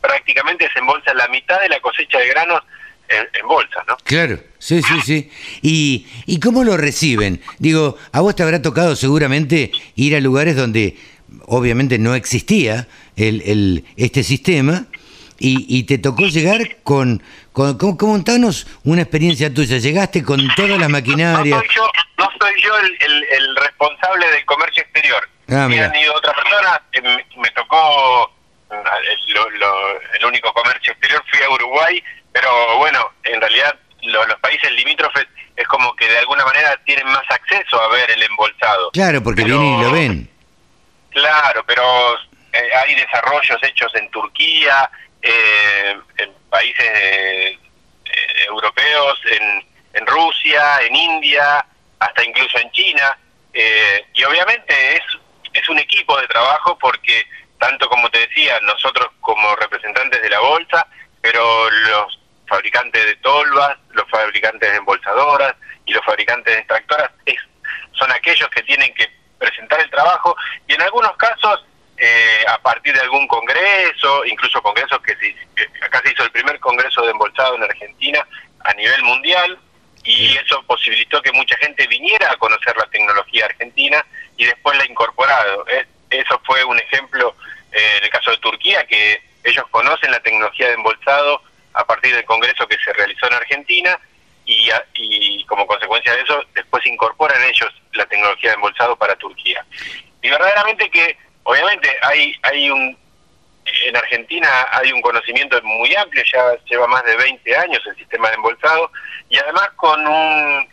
Speaker 10: prácticamente se embolsa la mitad de la cosecha de granos en, en bolsa, ¿no?
Speaker 2: Claro, sí, sí, sí. ¿Y, ¿Y cómo lo reciben? Digo, a vos te habrá tocado seguramente ir a lugares donde obviamente no existía el, el- este sistema y, y te tocó llegar con, con, con- Contanos una experiencia tuya. Llegaste con todas las
Speaker 10: No
Speaker 2: maquinarias.
Speaker 10: soy yo, no soy yo el, el- el responsable del comercio exterior.
Speaker 2: Ah, mira.
Speaker 10: han ido otras personas, eh, me, me tocó lo- lo- el único comercio exterior, fui a Uruguay, pero bueno, en realidad lo- los países limítrofes es como que de alguna manera tienen más acceso a ver el embolsado.
Speaker 2: Claro, porque
Speaker 10: Pero-
Speaker 2: vienen y lo ven.
Speaker 10: Claro, pero eh, hay desarrollos hechos en Turquía, eh, en países eh, eh, europeos, en, en Rusia, en India, hasta incluso en China. eh, y obviamente es, es un equipo de trabajo porque, tanto como te decía, nosotros como representantes de la bolsa, pero los fabricantes de tolvas, los fabricantes de embolsadoras y los fabricantes de extractoras es, son aquellos que tienen que presentar el trabajo y en algunos casos eh, a partir de algún congreso, incluso congresos que, se, acá se hizo el primer congreso de embolsado en Argentina a nivel mundial y eso posibilitó que mucha gente viniera a conocer la tecnología argentina y después la incorporado. Eh, Eso fue un ejemplo eh, en el caso de Turquía, que ellos conocen la tecnología de embolsado a partir del congreso que se realizó en Argentina y, a- y como consecuencia de eso después incorporan ellos la tecnología de embolsado para Turquía. Y verdaderamente que obviamente hay hay un en Argentina hay un conocimiento muy amplio, ya lleva más de 20 años el sistema de embolsado y además con un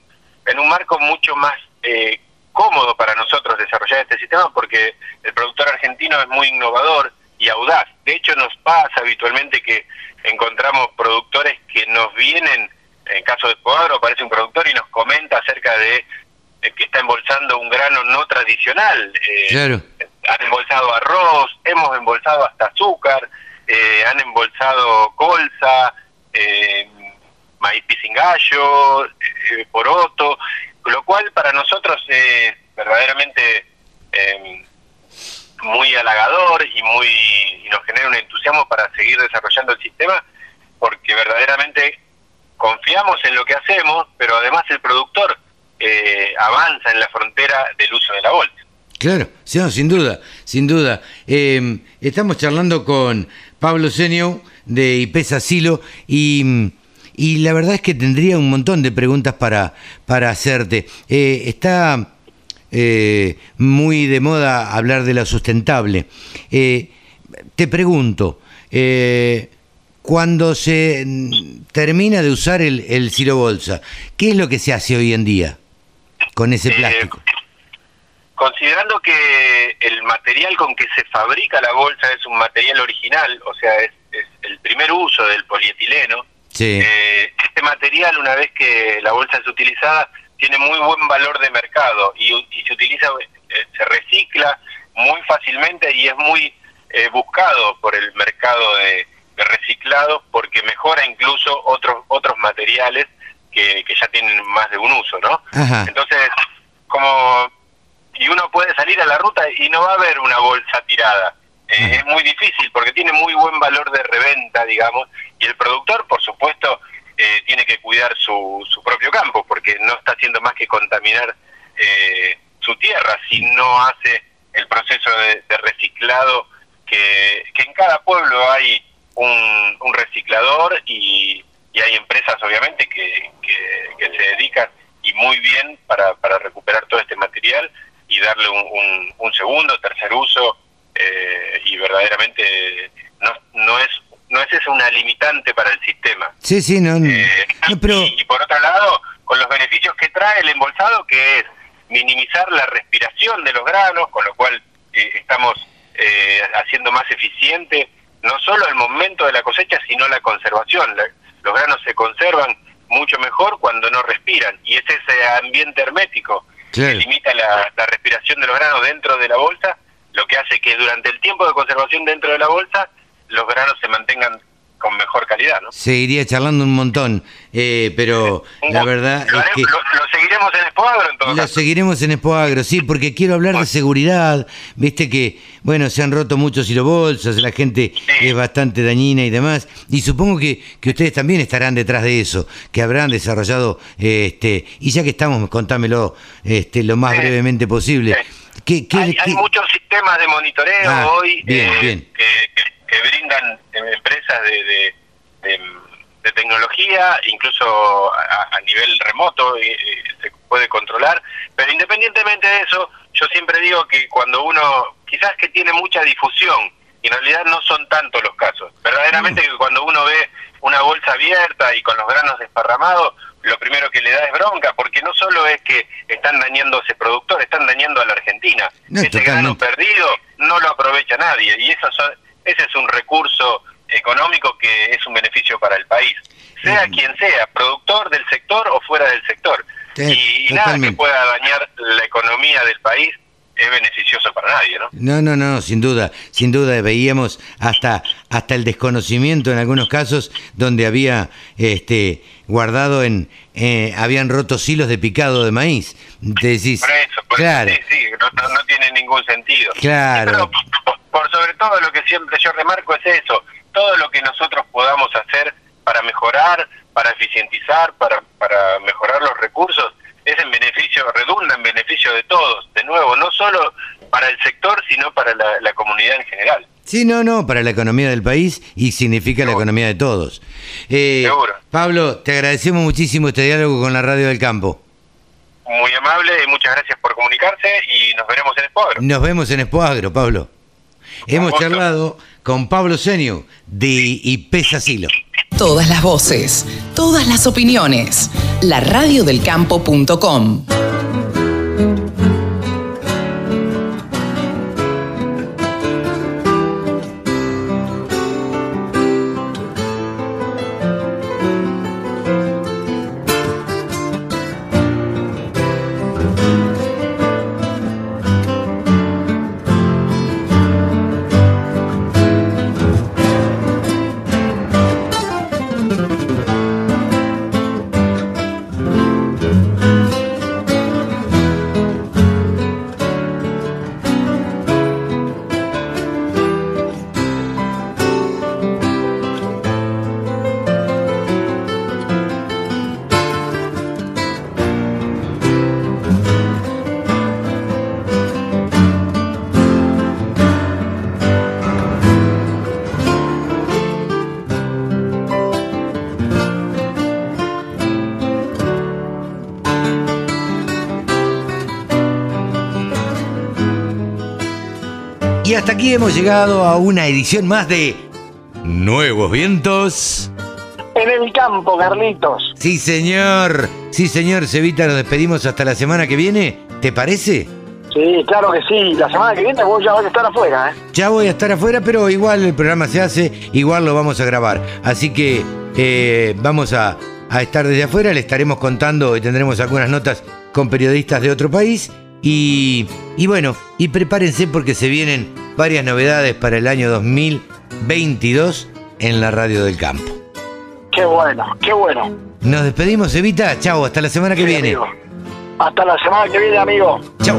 Speaker 10: en un marco mucho más eh, cómodo para nosotros desarrollar este sistema porque el productor argentino es muy innovador y audaz. De hecho nos pasa habitualmente que encontramos productores que nos vienen, en caso de Poagro aparece un productor y nos comenta acerca de eh, que está embolsando un grano no tradicional. eh,
Speaker 2: Claro.
Speaker 10: han embolsado arroz, hemos embolsado hasta azúcar, eh, han embolsado colza, eh, maíz pisingallo, eh, poroto, lo cual para nosotros es verdaderamente eh, muy halagador y muy y nos genera un entusiasmo para seguir desarrollando el sistema porque verdaderamente confiamos en lo que hacemos, pero además el productor eh, avanza en la frontera del uso de la bolsa.
Speaker 2: Claro, sí, no, sin duda, sin duda. Eh, estamos charlando con Pablo Senio de IPESA Silo y, y la verdad es que tendría un montón de preguntas para, para hacerte. Eh, está eh, muy de moda hablar de lo sustentable. Eh, te pregunto, eh, cuando se termina de usar el, el Silo Bolsa, ¿qué es lo que se hace hoy en día con ese
Speaker 10: Eh,
Speaker 2: plástico?
Speaker 10: Considerando que el material con que se fabrica la bolsa es un material original, o sea, es, es el primer uso del polietileno,
Speaker 2: Sí.
Speaker 10: eh, este material, una vez que la bolsa es utilizada, tiene muy buen valor de mercado y, y se utiliza, eh, se recicla muy fácilmente y es muy eh, buscado por el mercado de, de reciclado porque mejora incluso otros otros materiales que, que ya tienen más de un uso, ¿no?
Speaker 2: Ajá.
Speaker 10: Entonces, como y uno puede salir a la ruta y no va a haber una bolsa tirada. Eh, es muy difícil porque tiene muy buen valor de reventa, digamos, y el productor, por supuesto, eh, tiene que cuidar su, su propio campo porque no está haciendo más que contaminar eh, su tierra si no hace el proceso de, reciclado que, que en cada pueblo hay un, un reciclador y, y hay empresas obviamente que, que, que se dedican y muy bien para, para recuperar todo este material y darle un, un, un segundo, tercer uso eh, y verdaderamente no, no es no es eso una limitante para el sistema.
Speaker 2: Sí, sí, no, no,
Speaker 10: Eh,
Speaker 2: no, pero
Speaker 10: y, y por otro lado, con los beneficios que trae el embolsado, que es minimizar la respiración de los granos, con lo cual eh, estamos eh, haciendo más eficiente no solo el momento de la cosecha, sino la conservación. La- los granos se conservan mucho mejor cuando no respiran, y es ese ambiente hermético
Speaker 2: Claro.
Speaker 10: que limita la, la respiración de los granos dentro de la bolsa, lo que hace que durante el tiempo de conservación dentro de la bolsa, los granos se mantengan con mejor calidad, ¿no?
Speaker 2: seguiría charlando un montón, eh, pero la verdad
Speaker 10: Lo,
Speaker 2: es que
Speaker 10: lo- lo seguiremos en Expoagro en todo
Speaker 2: lo
Speaker 10: caso.
Speaker 2: seguiremos en Expoagro, sí, porque quiero hablar de seguridad, viste que, bueno, se han roto muchos silobolsas, la gente es bastante dañina y demás, y supongo que, que ustedes también estarán detrás de eso, que habrán desarrollado, eh, este, y ya que estamos, contámelo este, lo más brevemente posible. ¿Qué, qué-
Speaker 10: hay, hay muchos sistemas de monitoreo
Speaker 2: Ah,
Speaker 10: hoy
Speaker 2: bien,
Speaker 10: eh,
Speaker 2: bien.
Speaker 10: Que, que- que brindan empresas de, de, de, de tecnología, incluso a, a nivel remoto eh, eh, se puede controlar, pero independientemente de eso, yo siempre digo que cuando uno, quizás que tiene mucha difusión, y en realidad no son tantos los casos, verdaderamente que cuando uno ve una bolsa abierta y con los granos desparramados, lo primero que le da es bronca, porque no solo es que están dañando a ese productor, están dañando a la Argentina.
Speaker 2: No,
Speaker 10: ese grano perdido no lo aprovecha nadie, y eso ese es un recurso económico que es un beneficio para el país, sea quien sea, productor del sector o fuera del sector. Y nada que pueda dañar la economía del país es beneficioso para nadie, ¿no?
Speaker 2: No, no, no, sin duda, sin duda veíamos hasta hasta el desconocimiento en algunos casos donde había este guardado en eh, habían rotos hilos de picado de maíz. Te decís,
Speaker 10: Por eso, por
Speaker 2: claro,
Speaker 10: eso, sí, sí, no, no- no tiene ningún sentido.
Speaker 2: Claro.
Speaker 10: Pero por, por sobre todo lo que siempre yo remarco es eso, todo lo que nosotros podamos hacer para mejorar, para eficientizar, para, para mejorar los recursos, es en beneficio, redunda en beneficio de todos, de nuevo, no solo para el sector, sino para la, la comunidad en general.
Speaker 2: Sí, no, no, para la economía del país y significa la economía de todos. Eh,
Speaker 10: Seguro.
Speaker 2: Pablo, te agradecemos muchísimo este diálogo con la Radio del Campo.
Speaker 10: Muy amable y muchas gracias por comunicarse y nos veremos en Escuadro.
Speaker 2: Nos vemos en Espoagro, Pablo. Hemos
Speaker 10: gusto.
Speaker 2: charlado con Pablo Senio de IP Silo.
Speaker 4: Todas las voces, todas las opiniones. La radiodelcampo.com.
Speaker 2: Hemos llegado a una edición más de Nuevos Vientos.
Speaker 3: En el campo, Carlitos.
Speaker 2: Sí, señor. Sí, señor Cevita, nos despedimos hasta la semana que viene. ¿Te parece?
Speaker 3: Sí, claro que sí. La semana que viene vos ya vas a estar afuera, ¿eh?
Speaker 2: Ya voy a estar afuera, pero igual el programa se hace, igual lo vamos a grabar. Así que eh, vamos a, a estar desde afuera, le estaremos contando y tendremos algunas notas con periodistas de otro país. Y, y bueno, y prepárense porque se vienen varias novedades para el año 2022 en la Radio del Campo.
Speaker 3: Qué bueno, qué bueno.
Speaker 2: Nos despedimos, Evita. Chau, hasta la semana que
Speaker 3: Sí,
Speaker 2: viene.
Speaker 3: amigo. Hasta la semana que viene, amigo.
Speaker 2: Chau.